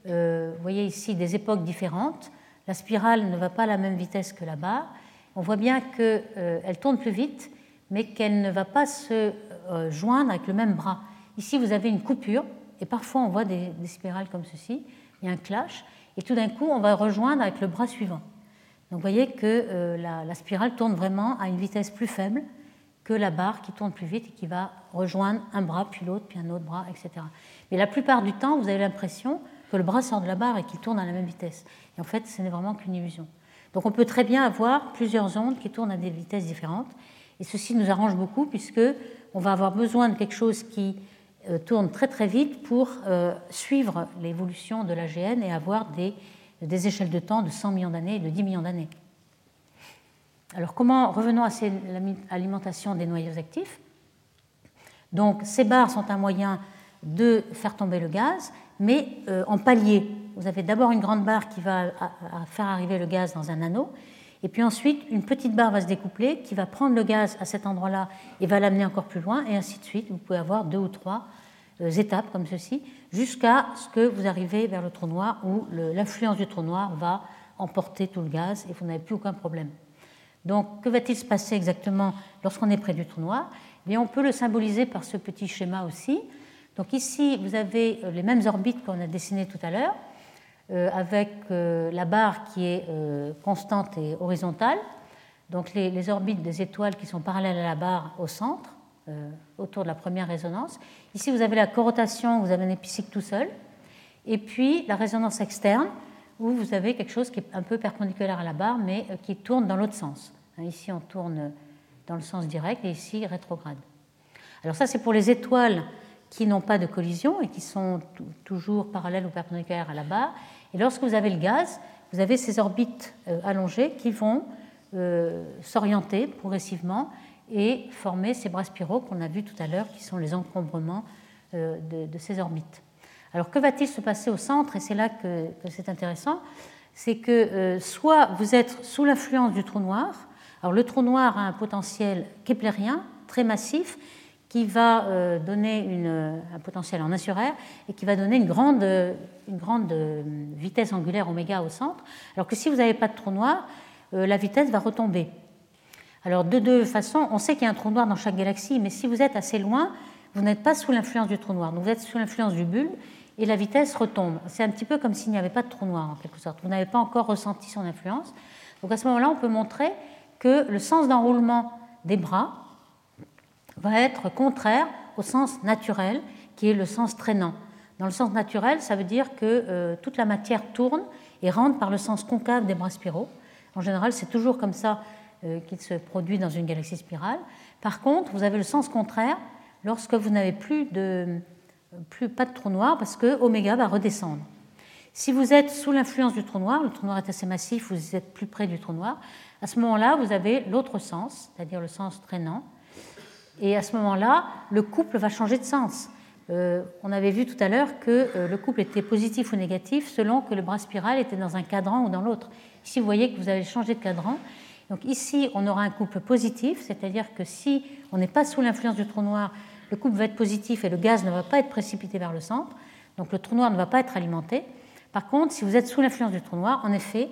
vous voyez ici des époques différentes. La spirale ne va pas à la même vitesse que la barre. On voit bien qu'elle tourne plus vite mais qu'elle ne va pas se euh, joindre avec le même bras. Ici, vous avez une coupure, et parfois on voit des, spirales comme ceci, il y a un clash, et tout d'un coup, on va rejoindre avec le bras suivant. Donc vous voyez que euh, la, spirale tourne vraiment à une vitesse plus faible que la barre qui tourne plus vite et qui va rejoindre un bras, puis l'autre, puis un autre bras, etc. Mais la plupart du temps, vous avez l'impression que le bras sort de la barre et qu'il tourne à la même vitesse. Et en fait, ce n'est vraiment qu'une illusion. Donc on peut très bien avoir plusieurs ondes qui tournent à des vitesses différentes. Et ceci nous arrange beaucoup puisque on va avoir besoin de quelque chose qui euh, tourne très très vite pour euh, suivre l'évolution de l'AGN et avoir des, des, échelles de temps de 100 millions d'années et de 10 millions d'années. Alors comment revenons à l'alimentation des noyaux actifs? Donc ces barres sont un moyen de faire tomber le gaz, mais euh, en palier. Vous avez d'abord une grande barre qui va faire arriver le gaz dans un anneau, et puis ensuite, une petite barre va se découpler qui va prendre le gaz à cet endroit-là et va l'amener encore plus loin, et ainsi de suite. Vous pouvez avoir deux ou trois euh, étapes comme ceci, jusqu'à ce que vous arrivez vers le trou noir où l'influence du trou noir va emporter tout le gaz et vous n'avez plus aucun problème. Donc, que va-t-il se passer exactement lorsqu'on est près du trou noir? Eh bien, On peut le symboliser par ce petit schéma aussi. Donc ici, vous avez les mêmes orbites qu'on a dessinées tout à l'heure. Euh, avec euh, la barre qui est euh, constante et horizontale, donc les, orbites des étoiles qui sont parallèles à la barre au centre, autour de la première résonance. Ici, vous avez la corotation, vous avez un épicycle tout seul, et puis la résonance externe, où vous avez quelque chose qui est un peu perpendiculaire à la barre, mais qui tourne dans l'autre sens. Hein, ici, on tourne dans le sens direct, et ici, rétrograde. Alors ça, c'est pour les étoiles qui n'ont pas de collision et qui sont toujours parallèles ou perpendiculaires à la barre. Et lorsque vous avez le gaz, vous avez ces orbites euh, allongées qui vont euh, s'orienter progressivement et former ces bras spiraux qu'on a vus tout à l'heure, qui sont les encombrements euh, de, ces orbites. Alors que va-t-il se passer au centre? Et c'est là que, que c'est intéressant, c'est que soit vous êtes sous l'influence du trou noir, alors le trou noir a un potentiel keplérien très massif, qui va euh, donner un potentiel en 1 sur R et qui va donner une grande, une euh, vitesse angulaire oméga au centre, alors que si vous n'avez pas de trou noir, euh, la vitesse va retomber. Alors de deux façons, on sait qu'il y a un trou noir dans chaque galaxie, mais si vous êtes assez loin, vous n'êtes pas sous l'influence du trou noir, donc vous êtes sous l'influence du bulbe et la vitesse retombe. C'est un petit peu comme s'il n'y avait pas de trou noir en quelque sorte. Vous n'avez pas encore ressenti son influence. Donc à ce moment-là, on peut montrer que le sens d'enroulement des bras va être contraire au sens naturel, qui est le sens traînant. Dans le sens naturel, ça veut dire que euh, toute la matière tourne et rentre par le sens concave des bras spiraux. En général, c'est toujours comme ça euh, qu'il se produit dans une galaxie spirale. Par contre, vous avez le sens contraire lorsque vous n'avez plus, de, plus pas de trou noir parce que oméga va redescendre. Si vous êtes sous l'influence du trou noir, le trou noir est assez massif, vous êtes plus près du trou noir, à ce moment-là, vous avez l'autre sens, c'est-à-dire le sens traînant, et à ce moment-là, le couple va changer de sens. Euh, on avait vu tout à l'heure que euh, le couple était positif ou négatif selon que le bras spiral était dans un cadran ou dans l'autre. Ici, vous voyez que vous avez changé de cadran. Donc ici, on aura un couple positif, c'est-à-dire que si on n'est pas sous l'influence du trou noir, le couple va être positif et le gaz ne va pas être précipité vers le centre. Donc le trou noir ne va pas être alimenté. Par contre, si vous êtes sous l'influence du trou noir, en effet,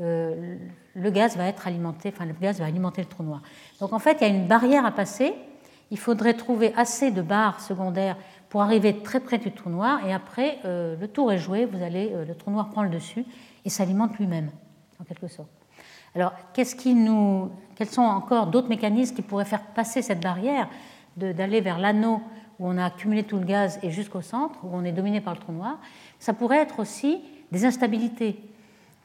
euh, le gaz va être alimenté, enfin le gaz va alimenter le trou noir. Donc en fait, il y a une barrière à passer il faudrait trouver assez de barres secondaires pour arriver très près du trou noir, et après, euh, le tour est joué, vous allez, euh, le trou noir prend le dessus et s'alimente lui-même, en quelque sorte. Alors, qu'est-ce qui nous, quels sont encore d'autres mécanismes qui pourraient faire passer cette barrière d'aller vers l'anneau où on a accumulé tout le gaz et jusqu'au centre, où on est dominé par le trou noir Ça pourrait être aussi des instabilités,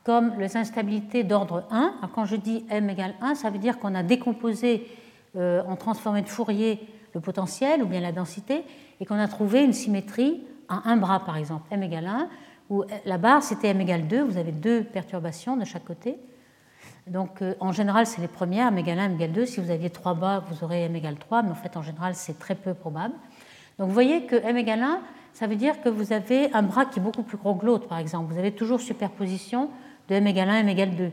comme les instabilités d'ordre 1. quand je dis m égale 1, ça veut dire qu'on a décomposé en transformé de Fourier le potentiel ou bien la densité et qu'on a trouvé une symétrie à un bras, par exemple, m égale 1, où la barre c'était m égale 2, vous avez deux perturbations de chaque côté. Donc euh, en général, c'est les premières, m égale 1, m égale 2. Si vous aviez trois bras, vous aurez m égale 3, mais en fait, en général, c'est très peu probable. Donc vous voyez que m égale 1, ça veut dire que vous avez un bras qui est beaucoup plus gros que l'autre, par exemple. Vous avez toujours superposition de m égale 1, m égale 2.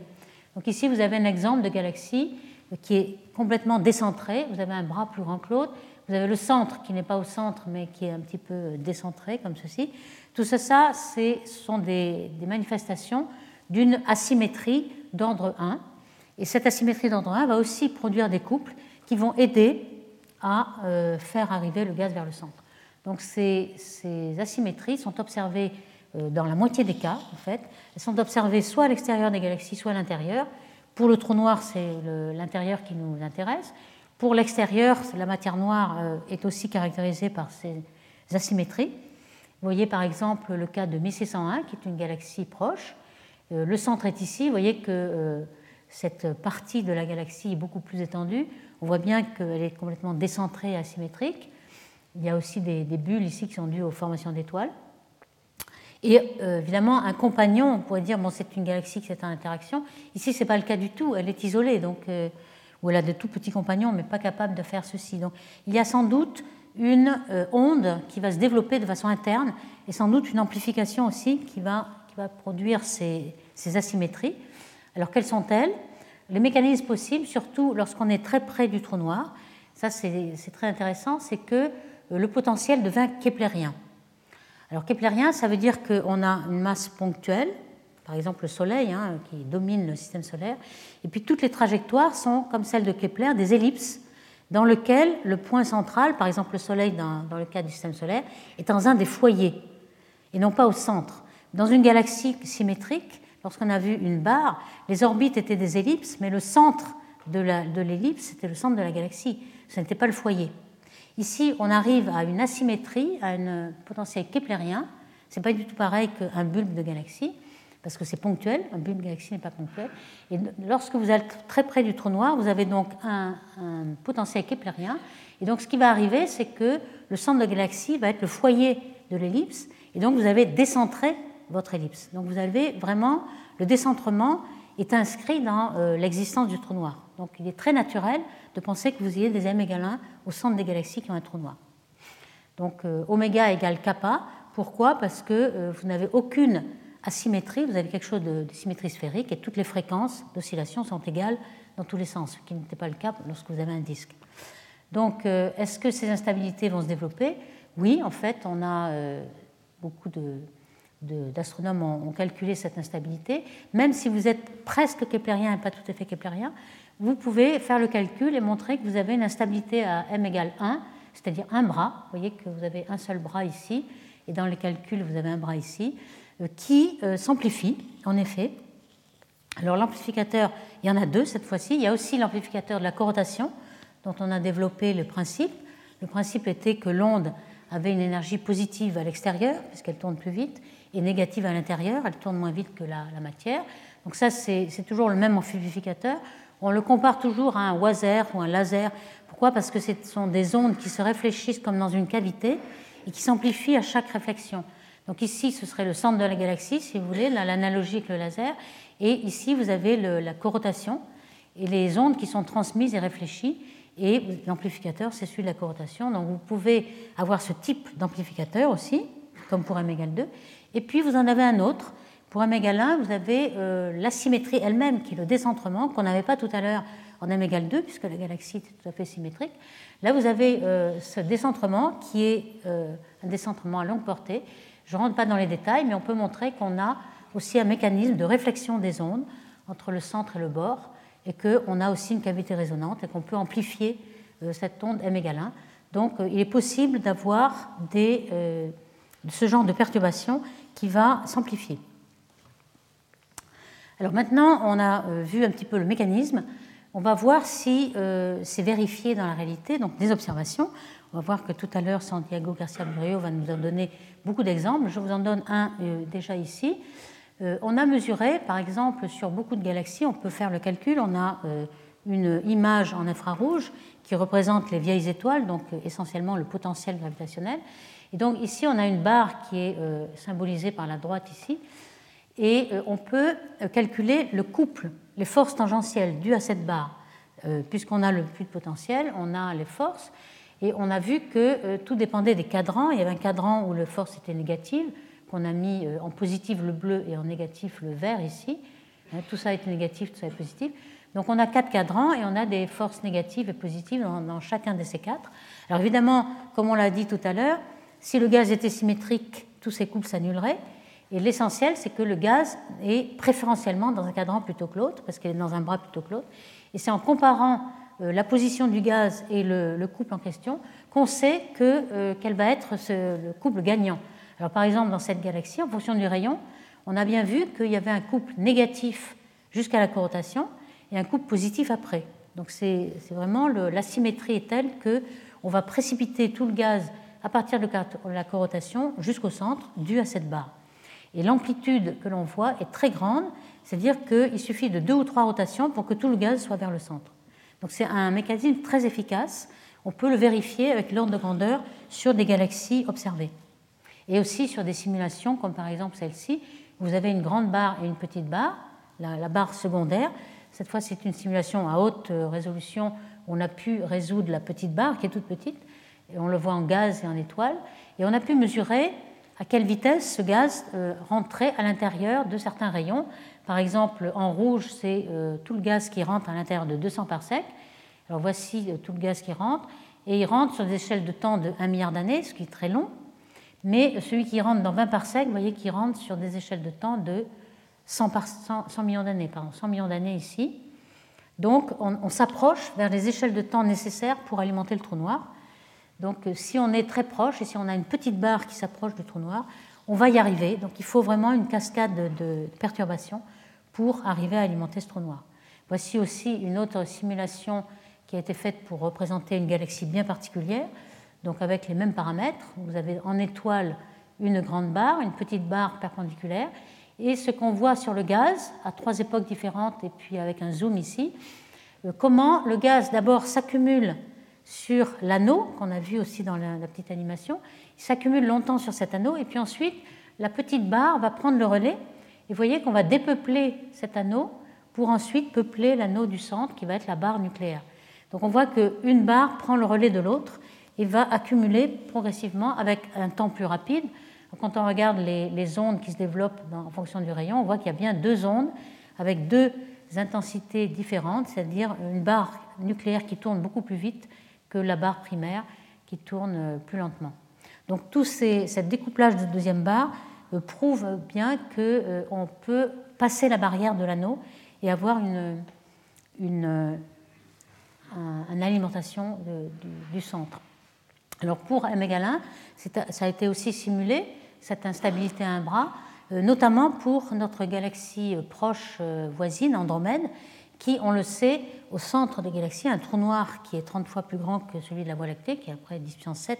Donc ici, vous avez un exemple de galaxie qui est complètement décentrée. Vous avez un bras plus grand que l'autre. Vous avez le centre qui n'est pas au centre, mais qui est un petit peu décentré, comme ceci. Tout ça, ce sont des, des manifestations d'une asymétrie d'ordre 1. Et cette asymétrie d'ordre 1 va aussi produire des couples qui vont aider à euh, faire arriver le gaz vers le centre. Donc ces, asymétries sont observées euh, dans la moitié des cas, en fait. Elles sont observées soit à l'extérieur des galaxies, soit à l'intérieur. Pour le trou noir, c'est l'intérieur qui nous intéresse. Pour l'extérieur, la matière noire euh, est aussi caractérisée par ces asymétries. Vous voyez par exemple le cas de 1601, qui est une galaxie proche. Le centre est ici. Vous voyez que cette partie de la galaxie est beaucoup plus étendue. On voit bien qu'elle est complètement décentrée et asymétrique. Il y a aussi des, bulles ici qui sont dues aux formations d'étoiles. Et euh, évidemment, un compagnon, on pourrait dire, bon, c'est une galaxie qui est en interaction. Ici, ce n'est pas le cas du tout, elle est isolée, donc, euh, ou elle a de tout petits compagnons, mais pas capable de faire ceci. Donc, il y a sans doute une euh, onde qui va se développer de façon interne, et sans doute une amplification aussi qui va, qui va produire ces, ces asymétries. Alors quelles sont-elles? Les mécanismes possibles, surtout lorsqu'on est très près du trou noir, ça c'est très intéressant, c'est que le potentiel devient keplérien. Alors keplérien, ça veut dire qu'on a une masse ponctuelle, par exemple le Soleil hein, qui domine le système solaire, et puis toutes les trajectoires sont, comme celles de Kepler, des ellipses dans lesquelles le point central, par exemple le Soleil dans, dans le cas du système solaire, est dans un des foyers, et non pas au centre. Dans une galaxie symétrique, lorsqu'on a vu une barre, les orbites étaient des ellipses, mais le centre de l'ellipse, c'était le centre de la galaxie. Ce n'était pas le foyer. Ici, on arrive à une asymétrie, à un potentiel keplérien. Ce n'est pas du tout pareil qu'un bulbe de galaxie, parce que c'est ponctuel. Un bulbe de galaxie n'est pas ponctuel. Et lorsque vous êtes très près du trou noir, vous avez donc un, un potentiel keplérien. Et donc, ce qui va arriver, c'est que le centre de la galaxie va être le foyer de l'ellipse. Et donc, vous avez décentré votre ellipse. Donc vous avez vraiment le décentrement est inscrit dans euh, l'existence du trou noir. Donc il est très naturel de penser que vous ayez des m égale 1 au centre des galaxies qui ont un trou noir. Donc euh, oméga égale kappa. Pourquoi? Parce que euh, vous n'avez aucune asymétrie, vous avez quelque chose de, symétrie sphérique et toutes les fréquences d'oscillation sont égales dans tous les sens, ce qui n'était pas le cas lorsque vous avez un disque. Donc est-ce que ces instabilités vont se développer? Oui, en fait, on a beaucoup d'astronomes ont, calculé cette instabilité, même si vous êtes presque keplérien et pas tout à fait keplérien, vous pouvez faire le calcul et montrer que vous avez une instabilité à m égale 1, c'est-à-dire un bras. Vous voyez que vous avez un seul bras ici, et dans les calculs, vous avez un bras ici, euh, qui euh, s'amplifie, en effet. Alors l'amplificateur, il y en a deux cette fois-ci. Il y a aussi l'amplificateur de la corrotation, dont on a développé le principe. Le principe était que l'onde avait une énergie positive à l'extérieur, puisqu'elle tourne plus vite, et négative à l'intérieur, elle tourne moins vite que la, matière. Donc ça, c'est toujours le même amplificateur. On le compare toujours à un waser ou un laser. Pourquoi? Parce que ce sont des ondes qui se réfléchissent comme dans une cavité et qui s'amplifient à chaque réflexion. Donc ici, ce serait le centre de la galaxie, si vous voulez, l'analogie avec le laser. Et ici, vous avez la corrotation et les ondes qui sont transmises et réfléchies. Et l'amplificateur, c'est celui de la corrotation. Donc vous pouvez avoir ce type d'amplificateur aussi, comme pour m égale 2. Et puis vous en avez un autre. Pour m égale 1, vous avez euh, l'asymétrie elle-même, qui est le décentrement, qu'on n'avait pas tout à l'heure en m égale 2, puisque la galaxie était tout à fait symétrique. Là, vous avez euh, ce décentrement qui est euh, un décentrement à longue portée. Je ne rentre pas dans les détails, mais on peut montrer qu'on a aussi un mécanisme de réflexion des ondes entre le centre et le bord, et qu'on a aussi une cavité résonante, et qu'on peut amplifier cette onde m égale 1. Donc, il est possible d'avoir ce genre de perturbation qui va s'amplifier. Alors maintenant, on a euh, vu un petit peu le mécanisme. On va voir si euh, c'est vérifié dans la réalité, donc des observations. On va voir que tout à l'heure, Santiago Garcia Murillo va nous en donner beaucoup d'exemples. Je vous en donne un euh, déjà ici. on a mesuré, par exemple, sur beaucoup de galaxies, on peut faire le calcul, on a une image en infrarouge qui représente les vieilles étoiles, donc essentiellement le potentiel gravitationnel. Et donc ici, on a une barre qui est symbolisée par la droite ici, et on peut calculer le couple, les forces tangentielles dues à cette barre. Puisqu'on a le puits de potentiel, on a les forces, et on a vu que euh, tout dépendait des cadrans. Il y avait un cadran où la force était négative, qu'on a mis euh, en positif le bleu et en négatif le vert ici. Hein, tout ça est négatif, tout ça est positif. Donc on a quatre cadrans et on a des forces négatives et positives dans, chacun de ces quatre. Alors évidemment, comme on l'a dit tout à l'heure, si le gaz était symétrique, tous ces couples s'annuleraient. Et l'essentiel, c'est que le gaz est préférentiellement dans un cadran plutôt que l'autre, parce qu'il est dans un bras plutôt que l'autre. Et c'est en comparant euh, la position du gaz et le, couple en question, qu'on sait que, euh, quel va être le couple gagnant. Alors par exemple, dans cette galaxie, en fonction du rayon, on a bien vu qu'il y avait un couple négatif jusqu'à la corotation et un couple positif après. Donc c'est vraiment la symétrie est telle qu'on va précipiter tout le gaz à partir de la corotation jusqu'au centre, dû à cette barre. Et l'amplitude que l'on voit est très grande, c'est-à-dire qu'il suffit de deux ou trois rotations pour que tout le gaz soit vers le centre. Donc c'est un mécanisme très efficace. On peut le vérifier avec l'ordre de grandeur sur des galaxies observées. Et aussi sur des simulations comme par exemple celle-ci. Vous avez une grande barre et une petite barre, la, barre secondaire. Cette fois, c'est une simulation à haute résolution. On a pu résoudre la petite barre qui est toute petite. Et on le voit en gaz et en étoile. Et on a pu mesurer à quelle vitesse ce gaz euh, rentrait à l'intérieur de certains rayons? Par exemple, en rouge, c'est euh, tout le gaz qui rentre à l'intérieur de 200 parsecs. Alors voici euh, tout le gaz qui rentre. Et il rentre sur des échelles de temps de 1 milliard d'années, ce qui est très long. Mais celui qui rentre dans 20 parsecs, vous voyez qu'il rentre sur des échelles de temps de 100, millions d'années, pardon, 100 millions d'années ici. Donc on, s'approche vers les échelles de temps nécessaires pour alimenter le trou noir. Donc euh, si on est très proche et si on a une petite barre qui s'approche du trou noir, on va y arriver. Donc il faut vraiment une cascade de perturbations pour arriver à alimenter ce trou noir. Voici aussi une autre simulation qui a été faite pour représenter une galaxie bien particulière, donc avec les mêmes paramètres. Vous avez en étoile une grande barre, une petite barre perpendiculaire, et ce qu'on voit sur le gaz, à trois époques différentes, et puis avec un zoom ici, euh, comment le gaz d'abord s'accumule sur l'anneau, qu'on a vu aussi dans la, petite animation, il s'accumule longtemps sur cet anneau, et puis ensuite la petite barre va prendre le relais et vous voyez qu'on va dépeupler cet anneau pour ensuite peupler l'anneau du centre qui va être la barre nucléaire. Donc on voit qu'une barre prend le relais de l'autre et va accumuler progressivement avec un temps plus rapide. Quand on regarde les, ondes qui se développent en fonction du rayon, on voit qu'il y a bien deux ondes avec deux intensités différentes, c'est-à-dire une barre nucléaire qui tourne beaucoup plus vite que la barre primaire qui tourne plus lentement. Donc tout ces, ce découplage de deuxième barre euh, prouve bien qu'on euh, peut passer la barrière de l'anneau et avoir une, une, alimentation du, centre. Alors pour 1, ça a été aussi simulé, cette instabilité à un bras, euh, notamment pour notre galaxie proche voisine, Andromède, qui, on le sait, au centre des galaxies, un trou noir qui est 30 fois plus grand que celui de la Voie lactée, qui est après 10 puissance 7,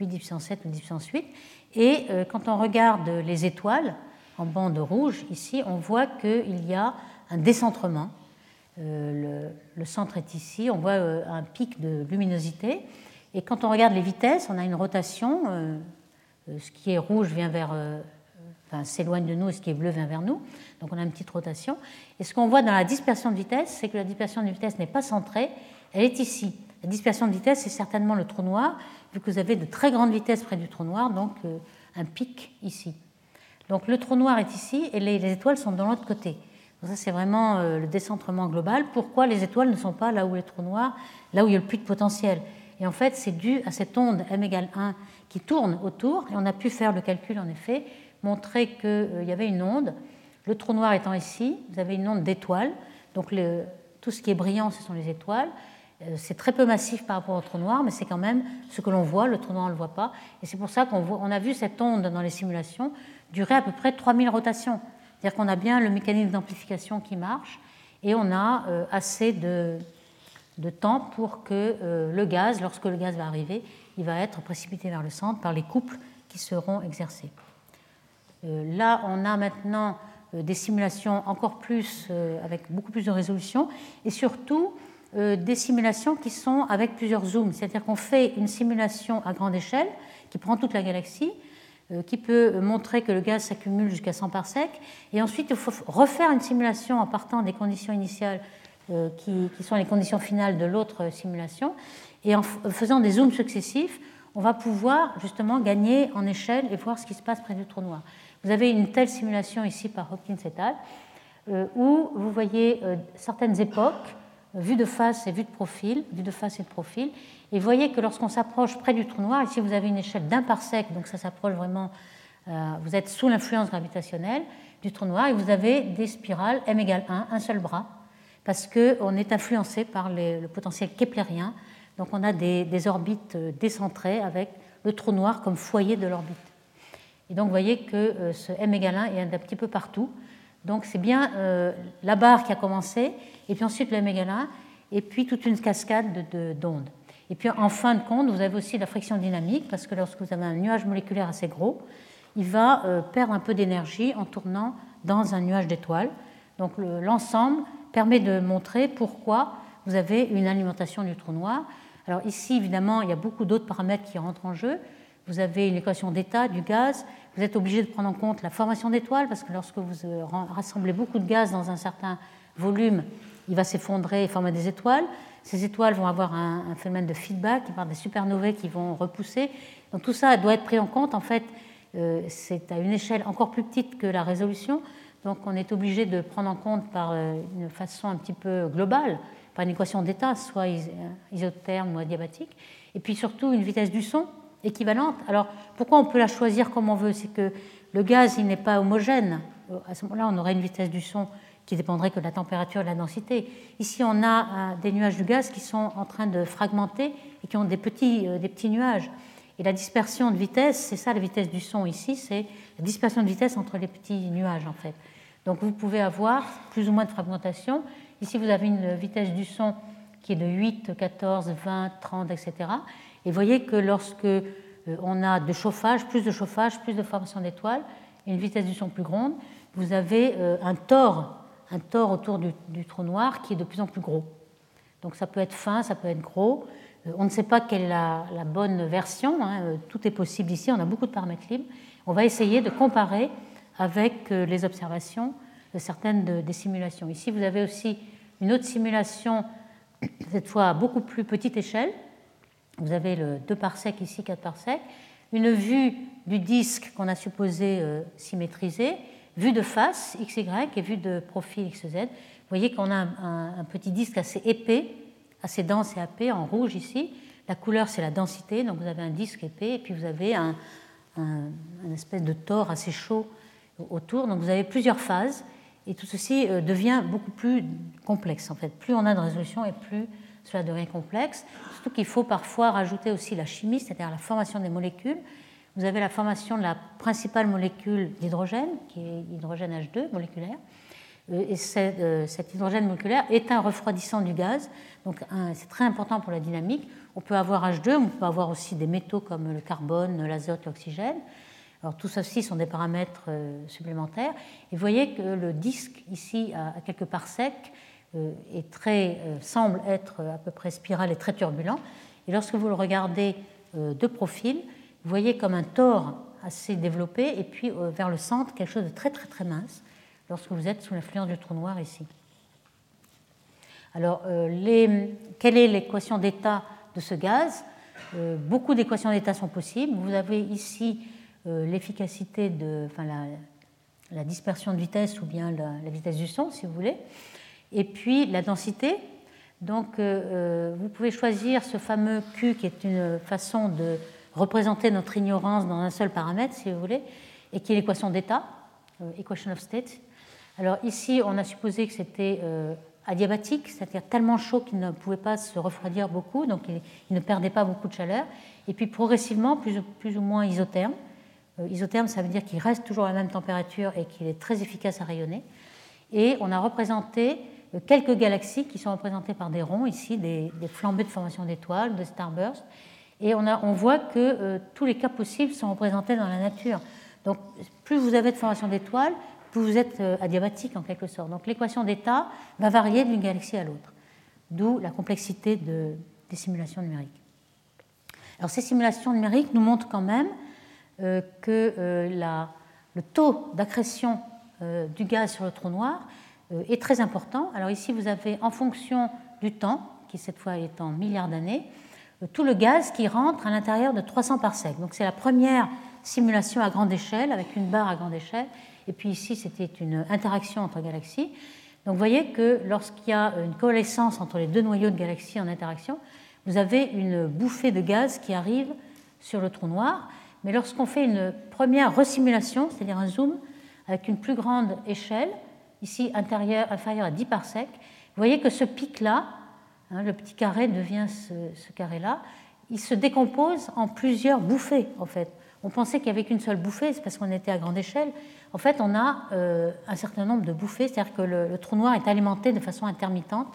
8 10 puissance 7 ou 10 puissance 8, et euh, quand on regarde les étoiles en bande rouge, ici, on voit qu'il y a un décentrement. Euh, le, centre est ici, on voit euh, un pic de luminosité. Et quand on regarde les vitesses, on a une rotation. ce qui est rouge vient vers, s'éloigne de nous et ce qui est bleu vient vers nous. Donc on a une petite rotation. Et ce qu'on voit dans la dispersion de vitesse, c'est que la dispersion de vitesse n'est pas centrée, elle est ici. La dispersion de vitesse, c'est certainement le trou noir, vu que vous avez de très grandes vitesses près du trou noir, donc euh, un pic ici. Donc le trou noir est ici et les, étoiles sont de l'autre côté. Donc ça, c'est vraiment euh, le décentrement global. Pourquoi les étoiles ne sont pas là où les trous noirs, là où il y a le puits de potentiel? Et en fait, c'est dû à cette onde m égale 1 qui tourne autour. Et on a pu faire le calcul, en effet, montrer qu'il euh, y avait une onde. Le trou noir étant ici, vous avez une onde d'étoiles. Donc tout ce qui est brillant, ce sont les étoiles. Euh, c'est très peu massif par rapport au trou noir, mais c'est quand même ce que l'on voit, le trou noir on ne le voit pas. Et c'est pour ça qu'on a vu cette onde dans les simulations durer à peu près 3000 rotations. C'est-à-dire qu'on a bien le mécanisme d'amplification qui marche et on a euh, assez de, temps pour que le gaz, lorsque le gaz va arriver, il va être précipité vers le centre par les couples qui seront exercés. Là, on a maintenant des simulations encore plus, avec beaucoup plus de résolution, et surtout des simulations qui sont avec plusieurs zooms. C'est-à-dire qu'on fait une simulation à grande échelle qui prend toute la galaxie, qui peut montrer que le gaz s'accumule jusqu'à 100 parsec, et ensuite il faut refaire une simulation en partant des conditions initiales qui, sont les conditions finales de l'autre simulation, et en faisant des zooms successifs, on va pouvoir justement gagner en échelle et voir ce qui se passe près du trou noir. Vous avez une telle simulation ici par Hopkins et al., euh, où vous voyez euh, certaines époques, vues de face et vues de profil, vues de face et de profil, et vous voyez que lorsqu'on s'approche près du trou noir, ici vous avez une échelle d'un parsec, donc ça s'approche vraiment, euh, vous êtes sous l'influence gravitationnelle du trou noir, et vous avez des spirales m égale 1, un seul bras, parce qu'on est influencé par le potentiel keplérien donc on a des, orbites euh, décentrées avec le trou noir comme foyer de l'orbite. Et donc vous voyez que euh, ce m égale 1 est un petit peu partout. Donc c'est bien euh, la barre qui a commencé, et puis ensuite le m égale 1, et puis toute une cascade d'ondes. Et puis en fin de compte, vous avez aussi la friction dynamique, parce que lorsque vous avez un nuage moléculaire assez gros, il va perdre un peu d'énergie en tournant dans un nuage d'étoiles. Donc l'ensemble permet de montrer pourquoi vous avez une alimentation du trou noir. Alors ici, évidemment, il y a beaucoup d'autres paramètres qui rentrent en jeu. Vous avez une équation d'état du gaz. Vous êtes obligé de prendre en compte la formation d'étoiles parce que lorsque vous euh, rassemblez beaucoup de gaz dans un certain volume, il va s'effondrer et former des étoiles. Ces étoiles vont avoir un, phénomène de feedback, il des supernovae qui vont repousser. Donc tout ça doit être pris en compte. En fait, euh, c'est à une échelle encore plus petite que la résolution. Donc on est obligé de prendre en compte par euh, une façon un petit peu globale par une équation d'état, soit isotherme ou adiabatique, et puis surtout une vitesse du son équivalente. Alors pourquoi on peut la choisir comme on veut? C'est que le gaz, il n'est pas homogène. À ce moment-là, on aurait une vitesse du son qui dépendrait que de la température et de la densité. Ici, on a euh, des nuages de gaz qui sont en train de fragmenter et qui ont des petits, euh, des petits nuages. Et la dispersion de vitesse, c'est ça la vitesse du son ici, c'est la dispersion de vitesse entre les petits nuages en fait. Donc vous pouvez avoir plus ou moins de fragmentation Ici, vous avez une vitesse du son qui est de 8, 14, 20, 30, etc. Et vous voyez que lorsque euh, on a de chauffage, plus de chauffage, plus de formation d'étoiles, une vitesse du son plus grande, vous avez euh, un tore, un tore autour du, trou noir qui est de plus en plus gros. Donc ça peut être fin, ça peut être gros. Euh, on ne sait pas quelle est la, bonne version. Hein, tout est possible ici. On a beaucoup de paramètres libres. On va essayer de comparer avec les observations de certaines des simulations. Ici, vous avez aussi une autre simulation, cette fois à beaucoup plus petite échelle. Vous avez le 2 parsec ici, 4 parsecs, une vue du disque qu'on a supposé euh, symétriser, vue de face XY et vue de profil XZ. Vous voyez qu'on a un, petit disque assez épais, assez dense et épais, en rouge ici. La couleur, c'est la densité, donc vous avez un disque épais, et puis vous avez un, espèce de tore assez chaud autour. Donc vous avez plusieurs phases, et tout ceci euh, devient beaucoup plus complexe en fait. Plus on a de résolution et plus cela devient complexe. Surtout qu'il faut parfois rajouter aussi la chimie, c'est-à-dire la formation des molécules. Vous avez la formation de la principale molécule d'hydrogène, qui est l'hydrogène H2 moléculaire. Euh, et euh, cet hydrogène moléculaire est un refroidissant du gaz, donc c'est très important pour la dynamique. On peut avoir H2, on peut avoir aussi des métaux comme le carbone, l'azote, l'oxygène. Alors tout ceci sont des paramètres euh, supplémentaires. Et vous voyez que le disque ici à quelques parsecs est très, euh, semble être à peu près spiral et très turbulent. Et lorsque vous le regardez de profil, vous voyez comme un tore assez développé et puis vers le centre quelque chose de très très très mince lorsque vous êtes sous l'influence du trou noir ici. Alors, quelle est l'équation d'état de ce gaz? Beaucoup d'équations d'état sont possibles. Vous avez ici euh, l'efficacité de enfin, la, dispersion de vitesse ou bien la, vitesse du son, si vous voulez, et puis la densité. Donc, euh, euh, vous pouvez choisir ce fameux Q qui est une façon de représenter notre ignorance dans un seul paramètre, si vous voulez, et qui est l'équation d'état, equation of state. Alors ici, on a supposé que c'était adiabatique, c'est-à-dire tellement chaud qu'il ne pouvait pas se refroidir beaucoup, donc il, ne perdait pas beaucoup de chaleur, et puis progressivement, plus, ou moins isotherme. Euh, isotherme, ça veut dire qu'il reste toujours à la même température et qu'il est très efficace à rayonner. Et on a représenté euh, quelques galaxies qui sont représentées par des ronds, ici, des, flambées de formation d'étoiles, de starbursts. Et on, a, on voit que euh, tous les cas possibles sont représentés dans la nature. Donc, plus vous avez de formation d'étoiles, vous êtes adiabatique en quelque sorte. Donc l'équation d'état va varier d'une galaxie à l'autre, d'où la complexité des simulations numériques. Alors ces simulations numériques nous montrent quand même que le taux d'accrétion du gaz sur le trou noir est très important. Alors ici, vous avez en fonction du temps, qui cette fois est en milliards d'années, tout le gaz qui rentre à l'intérieur de 300 parsecs. Donc c'est la première simulation à grande échelle, avec une barre à grande échelle. Et puis ici, c'était une interaction entre galaxies. Donc vous voyez que lorsqu'il y a une coalescence entre les deux noyaux de galaxies en interaction, vous avez une bouffée de gaz qui arrive sur le trou noir. Mais lorsqu'on fait une première resimulation, c'est-à-dire un zoom avec une plus grande échelle, ici inférieure à 10 parsecs, vous voyez que ce pic-là, Hein, le petit carré devient ce, carré-là. Il se décompose en plusieurs bouffées, en fait. On pensait qu'il n'y avait qu'une seule bouffée, c'est parce qu'on était à grande échelle. En fait, on a euh, un certain nombre de bouffées, c'est-à-dire que le, trou noir est alimenté de façon intermittente.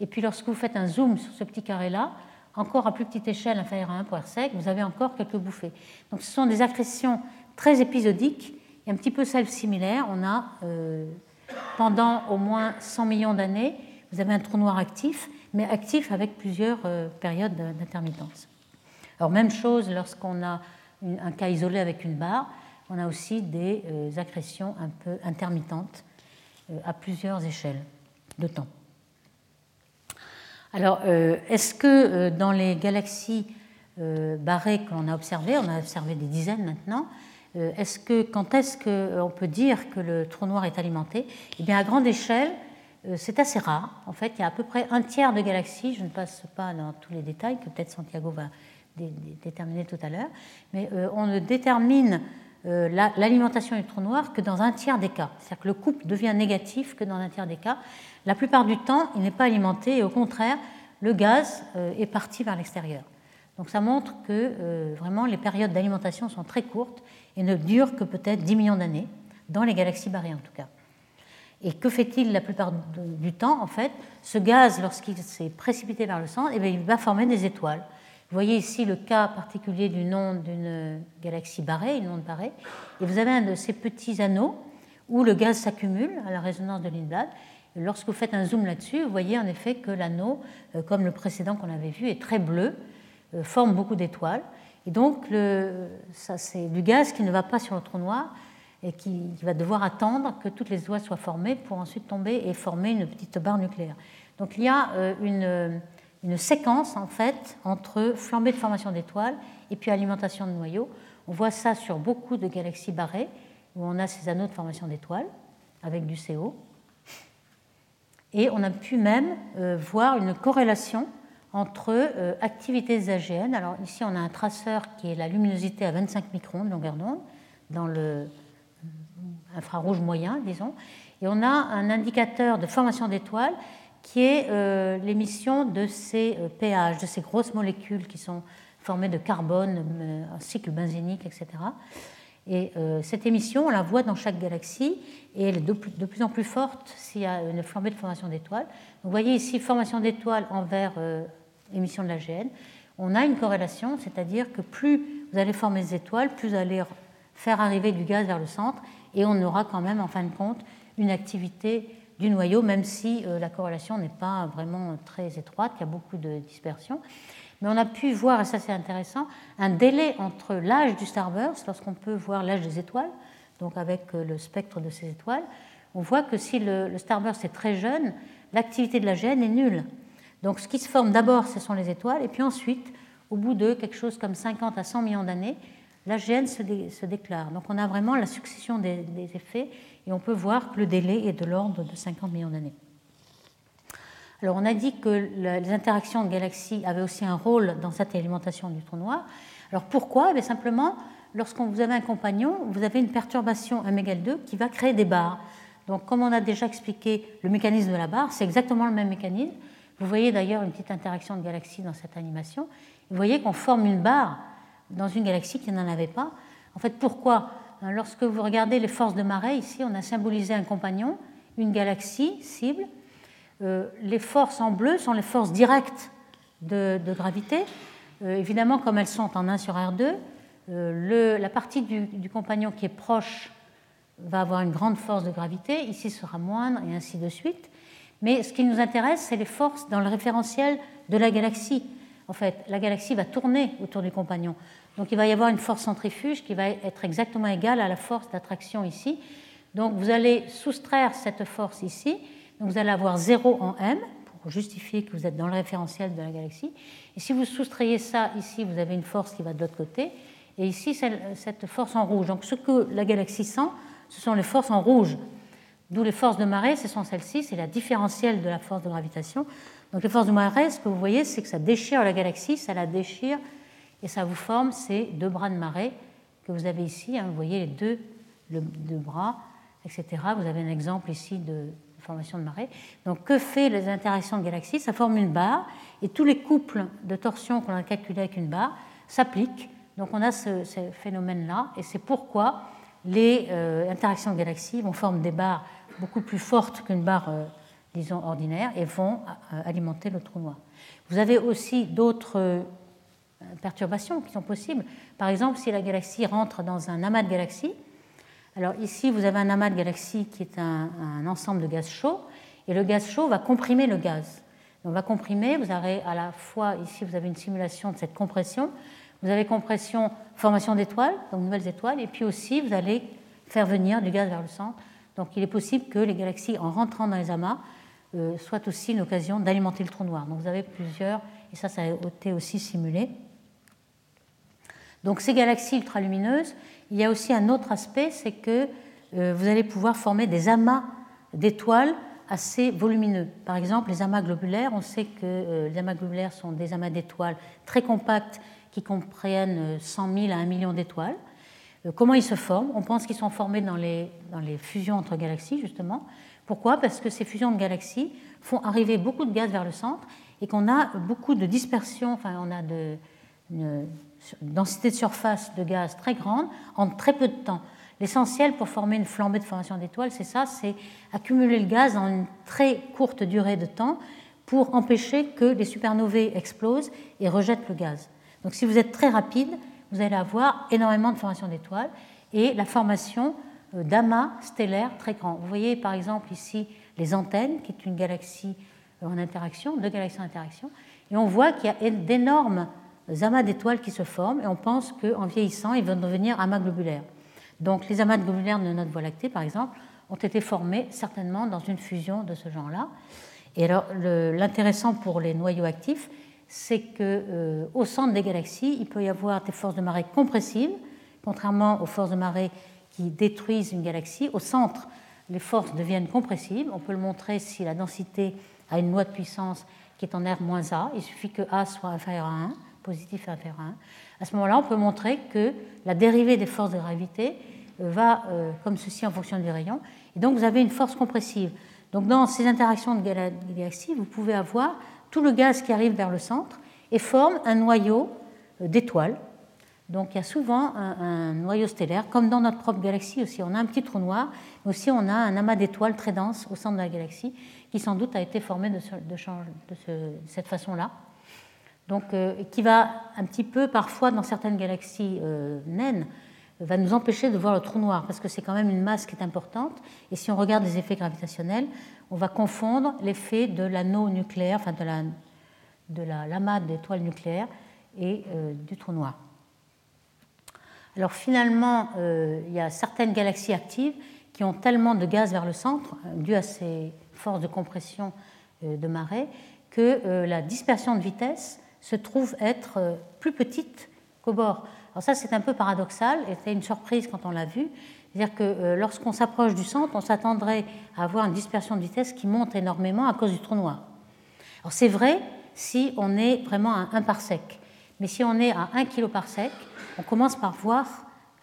Et puis, lorsque vous faites un zoom sur ce petit carré-là, encore à plus petite échelle, inférieure à 1 sec, vous avez encore quelques bouffées. Donc, ce sont des accrétions très épisodiques et un petit peu celles similaires. On a, euh, pendant au moins 100 millions d'années, vous avez un trou noir actif mais actif avec plusieurs euh, périodes d'intermittence. Alors même chose lorsqu'on a un cas isolé avec une barre, on a aussi des euh, accrétions un peu intermittentes euh, à plusieurs échelles de temps. Alors, est-ce que dans les galaxies barrées qu'on a observées, on a observé des dizaines maintenant, est-ce que, quand est-ce qu'on peut dire que le trou noir est alimenté? Eh bien, à grande échelle, euh, c'est assez rare. En fait, il y a à peu près un tiers de galaxies, je ne passe pas dans tous les détails, que peut-être Santiago va déterminer tout à l'heure, mais euh, on ne détermine euh, l'alimentation du trou noir que dans un tiers des cas. C'est-à-dire que le couple devient négatif que dans un tiers des cas. La plupart du temps, il n'est pas alimenté et au contraire, le gaz est parti vers l'extérieur. Donc ça montre que vraiment les périodes d'alimentation sont très courtes et ne durent que peut-être 10 millions d'années, dans les galaxies barrées en tout cas. Et que fait-il la plupart du temps En fait, ce gaz, lorsqu'il s'est précipité vers le centre, eh il va former des étoiles. Vous voyez ici le cas particulier du nom d'une galaxie barrée, une onde barrée. Et vous avez un de ces petits anneaux où le gaz s'accumule à la résonance de Lindblad. Lorsque vous faites un zoom là-dessus, vous voyez en effet que l'anneau, euh, comme le précédent qu'on avait vu, est très bleu, euh, forme beaucoup d'étoiles. Et donc, ça, c'est du gaz qui ne va pas sur le trou noir, et qui, va devoir attendre que toutes les étoiles soient formées pour ensuite tomber et former une petite barre nucléaire. Donc il y a euh, une, une séquence en fait entre flambée de formation d'étoiles et puis alimentation de noyaux. On voit ça sur beaucoup de galaxies barrées où on a ces anneaux de formation d'étoiles avec du CO. Et on a pu même euh, voir une corrélation entre euh, activité des AGN. Alors ici, on a un traceur qui est la luminosité à 25 microns de longueur d'onde dans le infrarouge moyen, disons, et on a un indicateur de formation d'étoiles qui est euh, l'émission de ces pH, euh, de ces grosses molécules qui sont formées de carbone, euh, un cycle benzénique, etc. Et cette émission, on la voit dans chaque galaxie et elle est de plus, en plus forte s'il y a une flambée de formation d'étoiles. Vous voyez ici formation d'étoiles envers émission de l'AGN. On a une corrélation, c'est-à-dire que plus vous allez former des étoiles, plus vous allez faire arriver du gaz vers le centre et on aura quand même en fin de compte une activité du noyau, même si euh, la corrélation n'est pas vraiment très étroite, il y a beaucoup de dispersion. Mais on a pu voir, et ça c'est intéressant, un délai entre l'âge du starburst, lorsqu'on peut voir l'âge des étoiles, donc avec euh, le spectre de ces étoiles, on voit que si le, starburst est très jeune, l'activité de la gène est nulle. Donc ce qui se forme d'abord, ce sont les étoiles, et puis ensuite, au bout de quelque chose comme 50 à 100 millions d'années, l'AGN se, se, déclare. Donc on a vraiment la succession des, effets et on peut voir que le délai est de l'ordre de 50 millions d'années. Alors on a dit que les interactions de galaxies avaient aussi un rôle dans cette alimentation du trou noir. Alors pourquoi? Eh Simplement, lorsqu'on vous avez un compagnon, vous avez une perturbation oméga 2 qui va créer des barres. Donc comme on a déjà expliqué le mécanisme de la barre, c'est exactement le même mécanisme. Vous voyez d'ailleurs une petite interaction de galaxies dans cette animation. Vous voyez qu'on forme une barre dans une galaxie qui n'en avait pas. En fait, pourquoi? Hein, Lorsque vous regardez les forces de marée, ici, on a symbolisé un compagnon, une galaxie cible. Euh, les forces en bleu sont les forces directes de, gravité. Euh, évidemment, comme elles sont en 1 sur R2, euh, la partie du, compagnon qui est proche va avoir une grande force de gravité, ici sera moindre, et ainsi de suite. Mais ce qui nous intéresse, c'est les forces dans le référentiel de la galaxie. En fait, la galaxie va tourner autour du compagnon. Donc il va y avoir une force centrifuge qui va être exactement égale à la force d'attraction ici. Donc vous allez soustraire cette force ici. Donc vous allez avoir 0 en m pour justifier que vous êtes dans le référentiel de la galaxie. Et si vous soustrayez ça ici, vous avez une force qui va de l'autre côté. Et ici, cette force en rouge. Donc ce que la galaxie sent, ce sont les forces en rouge. D'où les forces de marée, ce sont celles-ci, c'est la différentielle de la force de gravitation. Donc les forces de marée, ce que vous voyez, c'est que ça déchire la galaxie, ça la déchire et ça vous forme ces deux bras de marée que vous avez ici. Hein. vous voyez les deux, bras, etc. Vous avez un exemple ici de formation de marée. Donc que fait les interactions de galaxies? Ça forme une barre et tous les couples de torsion qu'on a calculés avec une barre s'appliquent. Donc on a ce, phénomène-là et c'est pourquoi les euh, interactions galaxies vont former des barres beaucoup plus fortes qu'une barre, euh, disons, ordinaire et vont euh, alimenter le trou noir. Vous avez aussi d'autres perturbations qui sont possibles. Par exemple, si la galaxie rentre dans un amas de galaxies, alors ici vous avez un amas de galaxies qui est un, ensemble de gaz chauds, et le gaz chaud va comprimer le gaz. On va comprimer, vous avez à la fois ici vous avez une simulation de cette compression, vous avez compression, formation d'étoiles, donc nouvelles étoiles, et puis aussi vous allez faire venir du gaz vers le centre. Donc il est possible que les galaxies, en rentrant dans les amas, euh, soient aussi une occasion d'alimenter le trou noir. Donc vous avez plusieurs, et ça, ça a été aussi simulé. Donc ces galaxies ultralumineuses, il y a aussi un autre aspect, c'est que euh, vous allez pouvoir former des amas d'étoiles assez volumineux. Par exemple, les amas globulaires, on sait que euh, les amas globulaires sont des amas d'étoiles très compacts qui comprennent 100 000 à 1 million d'étoiles. Euh, comment ils se forment? On pense qu'ils sont formés dans les, dans les fusions entre galaxies, justement. Pourquoi? Parce que ces fusions de galaxies font arriver beaucoup de gaz vers le centre et qu'on a beaucoup de dispersion, enfin on a de, une, densité de surface de gaz très grande en très peu de temps. L'essentiel pour former une flambée de formation d'étoiles, c'est ça, c'est accumuler le gaz dans une très courte durée de temps pour empêcher que les supernovae explosent et rejettent le gaz. Donc si vous êtes très rapide, vous allez avoir énormément de formation d'étoiles et la formation euh, d'amas stellaires très grands. Vous voyez par exemple ici les antennes, qui est une galaxie en interaction, deux galaxies en interaction, et on voit qu'il y a d'énormes amas d'étoiles qui se forment et on pense qu'en vieillissant, ils vont devenir amas globulaires. Donc les amas globulaires de notre Voie lactée, par exemple, ont été formés certainement dans une fusion de ce genre-là. Et alors l'intéressant pour les noyaux actifs, c'est qu'au euh, centre des galaxies, il peut y avoir des forces de marée compressives, contrairement aux forces de marée qui détruisent une galaxie. Au centre, les forces deviennent compressives. On peut le montrer si la densité a une loi de puissance qui est en R-A. Il suffit que A soit inférieur à 1 positif inférieur à 1, à ce moment-là, on peut montrer que la dérivée des forces de gravité euh, va euh, comme ceci en fonction du rayon. Et donc, vous avez une force compressive. Donc, dans ces interactions de galaxies, vous pouvez avoir tout le gaz qui arrive vers le centre et forme un noyau euh, d'étoiles. Donc, il y a souvent un, noyau stellaire, comme dans notre propre galaxie aussi. On a un petit trou noir, mais aussi on a un amas d'étoiles très dense au centre de la galaxie, qui sans doute a été formé de, cette façon-là donc, euh, qui va un petit peu, parfois, dans certaines galaxies euh, naines, va nous empêcher de voir le trou noir, parce que c'est quand même une masse qui est importante. Et si on regarde les effets gravitationnels, on va confondre l'effet de l'anneau nucléaire, enfin de la, de la d'étoiles nucléaires et euh, du trou noir. Alors finalement, il y a certaines galaxies actives qui ont tellement de gaz vers le centre, dû à ces forces de compression de marée, que la dispersion de vitesse se trouve être euh, plus petite qu'au bord. Alors ça, c'est un peu paradoxal, et c'est une surprise quand on l'a vu. C'est-à-dire que euh, lorsqu'on s'approche du centre, on s'attendrait à avoir une dispersion de vitesse qui monte énormément à cause du trou noir. Alors c'est vrai si on est vraiment à 1 parsec. Mais si on est à 1 kg parsec, on commence par voir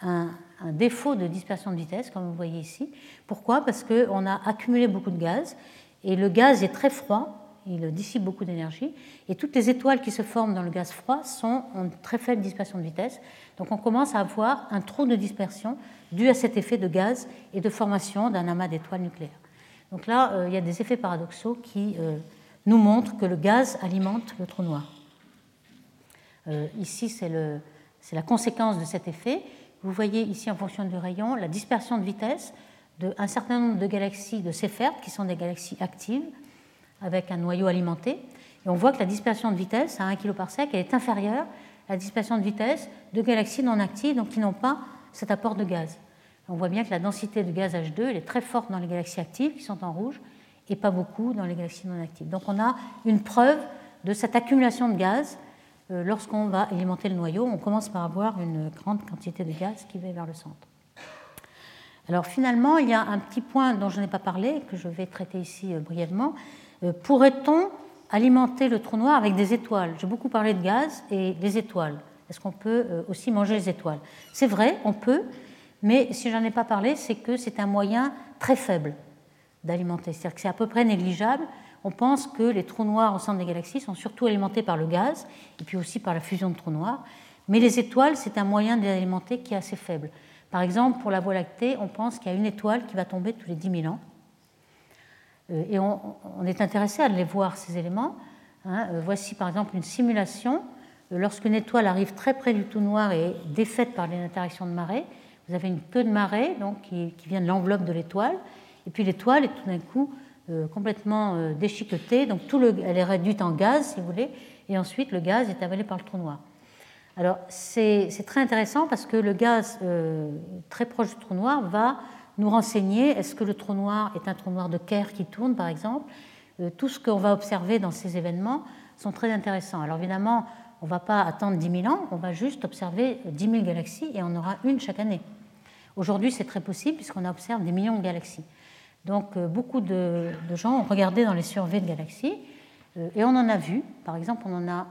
un, un, défaut de dispersion de vitesse, comme vous voyez ici. Pourquoi? Parce qu'on a accumulé beaucoup de gaz, et le gaz est très froid, il dissipe beaucoup d'énergie. Et toutes les étoiles qui se forment dans le gaz froid sont en très faible dispersion de vitesse. Donc on commence à avoir un trou de dispersion dû à cet effet de gaz et de formation d'un amas d'étoiles nucléaires. Donc là, euh, il y a des effets paradoxaux qui euh, nous montrent que le gaz alimente le trou noir. Euh, ici, c'est la conséquence de cet effet vous voyez ici en fonction du rayon la dispersion de vitesse d'un certain nombre de galaxies de Seyfert, qui sont des galaxies actives, avec un noyau alimenté. Et on voit que la dispersion de vitesse à 1 kg par sec est inférieure à la dispersion de vitesse de galaxies non actives, donc qui n'ont pas cet apport de gaz. On voit bien que la densité de gaz H2 elle est très forte dans les galaxies actives, qui sont en rouge, et pas beaucoup dans les galaxies non actives. Donc on a une preuve de cette accumulation de gaz. Euh, lorsqu'on va alimenter le noyau, on commence par avoir une grande quantité de gaz qui va vers le centre. Alors finalement, il y a un petit point dont je n'ai pas parlé, que je vais traiter ici euh, brièvement. Euh, pourrait-on alimenter le trou noir avec des étoiles? J'ai beaucoup parlé de gaz et des étoiles. Est-ce qu'on peut aussi manger les étoiles C'est vrai, on peut, mais si j'en ai pas parlé, c'est que c'est un moyen très faible d'alimenter. C'est-à-dire que c'est à peu près négligeable. On pense que les trous noirs au centre des galaxies sont surtout alimentés par le gaz et puis aussi par la fusion de trous noirs. Mais les étoiles, c'est un moyen de les alimenter qui est assez faible. Par exemple, pour la Voie lactée, on pense qu'il y a une étoile qui va tomber tous les 10 000 ans. Euh, et on, est intéressé à les voir, ces éléments. Hein. Euh, voici par exemple une simulation. Euh, lorsqu'une étoile arrive très près du trou noir et est défaite par les interactions de marée, vous avez une queue de marée donc, qui, vient de l'enveloppe de l'étoile, et puis l'étoile est tout d'un coup euh, complètement euh, déchiquetée, donc tout le, elle est réduite en gaz, si vous voulez, et ensuite le gaz est avalé par le trou noir. Alors c'est très intéressant parce que le gaz très proche du trou noir va nous renseigner est-ce que le trou noir est un trou noir de Kerr qui tourne, par exemple? tout ce qu'on va observer dans ces événements sont très intéressants. Alors évidemment, on ne va pas attendre 10 000 ans, on va juste observer 10 000 galaxies et on aura une chaque année. Aujourd'hui, c'est très possible puisqu'on observe des millions de galaxies. Donc, euh, beaucoup de, gens ont regardé dans les surveys de galaxies euh, et on en a vu. Par exemple, on en a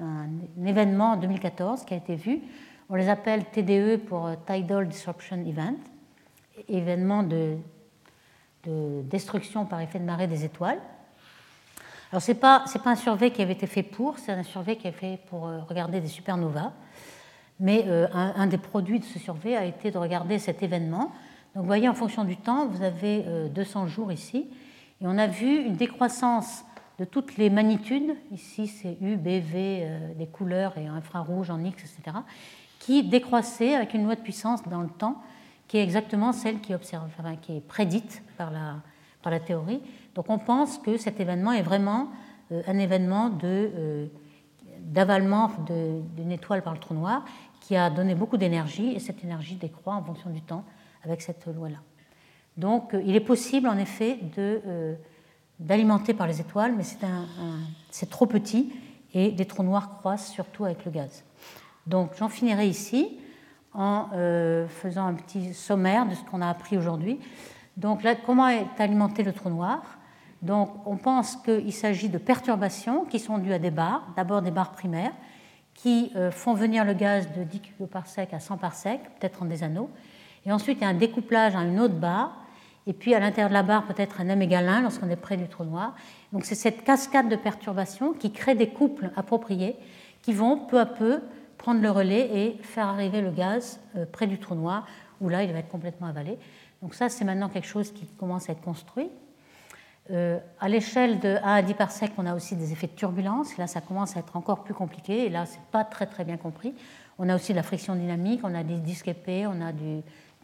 un, événement en 2014 qui a été vu. On les appelle TDE pour euh, Tidal Disruption Event, événement de, de destruction par effet de marée des étoiles. Alors, ce n'est pas, un survey qui avait été fait pour, c'est un survey qui est fait pour regarder des supernovas. Mais euh, un, des produits de ce survey a été de regarder cet événement. Donc vous voyez, en fonction du temps, vous avez 200 euh, jours ici, et on a vu une décroissance de toutes les magnitudes, ici c'est U, B, V, les couleurs et infrarouge en X, etc., qui décroissaient avec une loi de puissance dans le temps, qui est exactement celle qui, observe, qui est prédite par la, par la théorie. Donc on pense que cet événement est vraiment euh, un événement de d'avalement d'une étoile par le trou noir qui a donné beaucoup d'énergie et cette énergie décroît en fonction du temps avec cette loi-là. Donc euh, il est possible en effet euh, d'alimenter par les étoiles, mais c'est trop petit et des trous noirs croissent surtout avec le gaz. Donc j'en finirai ici en euh, faisant un petit sommaire de ce qu'on a appris aujourd'hui. Donc là, comment est alimenté le trou noir? Donc on pense qu'il s'agit de perturbations qui sont dues à des barres, d'abord des barres primaires, qui euh, font venir le gaz de 10 kg par sec à 100 par sec, peut-être en des anneaux. Et ensuite, il y a un découplage à une autre barre. Et puis, à l'intérieur de la barre, peut-être un M égale 1 lorsqu'on est près du trou noir. Donc, c'est cette cascade de perturbations qui crée des couples appropriés qui vont peu à peu prendre le relais et faire arriver le gaz euh, près du trou noir, où là, il va être complètement avalé. Donc, ça, c'est maintenant quelque chose qui commence à être construit. Euh, à l'échelle de 1 à 10 par sec, on a aussi des effets de turbulence. Là, ça commence à être encore plus compliqué. Et là, ce n'est pas très, très bien compris. On a aussi de la friction dynamique, on a des disques épais, on a du,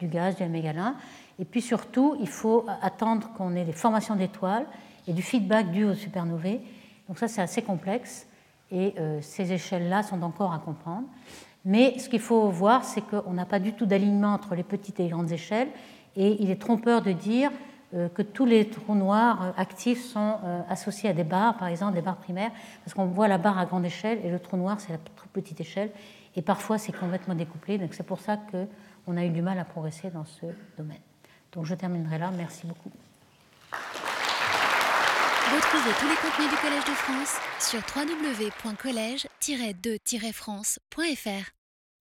gaz, du mégalin. Et puis surtout, il faut attendre qu'on ait des formations d'étoiles et du feedback dû aux supernovae. Donc ça, c'est assez complexe. Et euh, ces échelles-là sont encore à comprendre. Mais ce qu'il faut voir, c'est qu'on n'a pas du tout d'alignement entre les petites et les grandes échelles. Et il est trompeur de dire que tous les trous noirs euh, actifs sont euh, associés à des barres, par exemple des barres primaires, parce qu'on voit la barre à grande échelle et le trou noir, c'est la toute petite échelle, et parfois c'est complètement découplé, donc c'est pour ça qu'on a eu du mal à progresser dans ce domaine. Donc je terminerai là, merci beaucoup. Retrouvez tous les contenus du Collège de France sur www.colège-2-france.fr.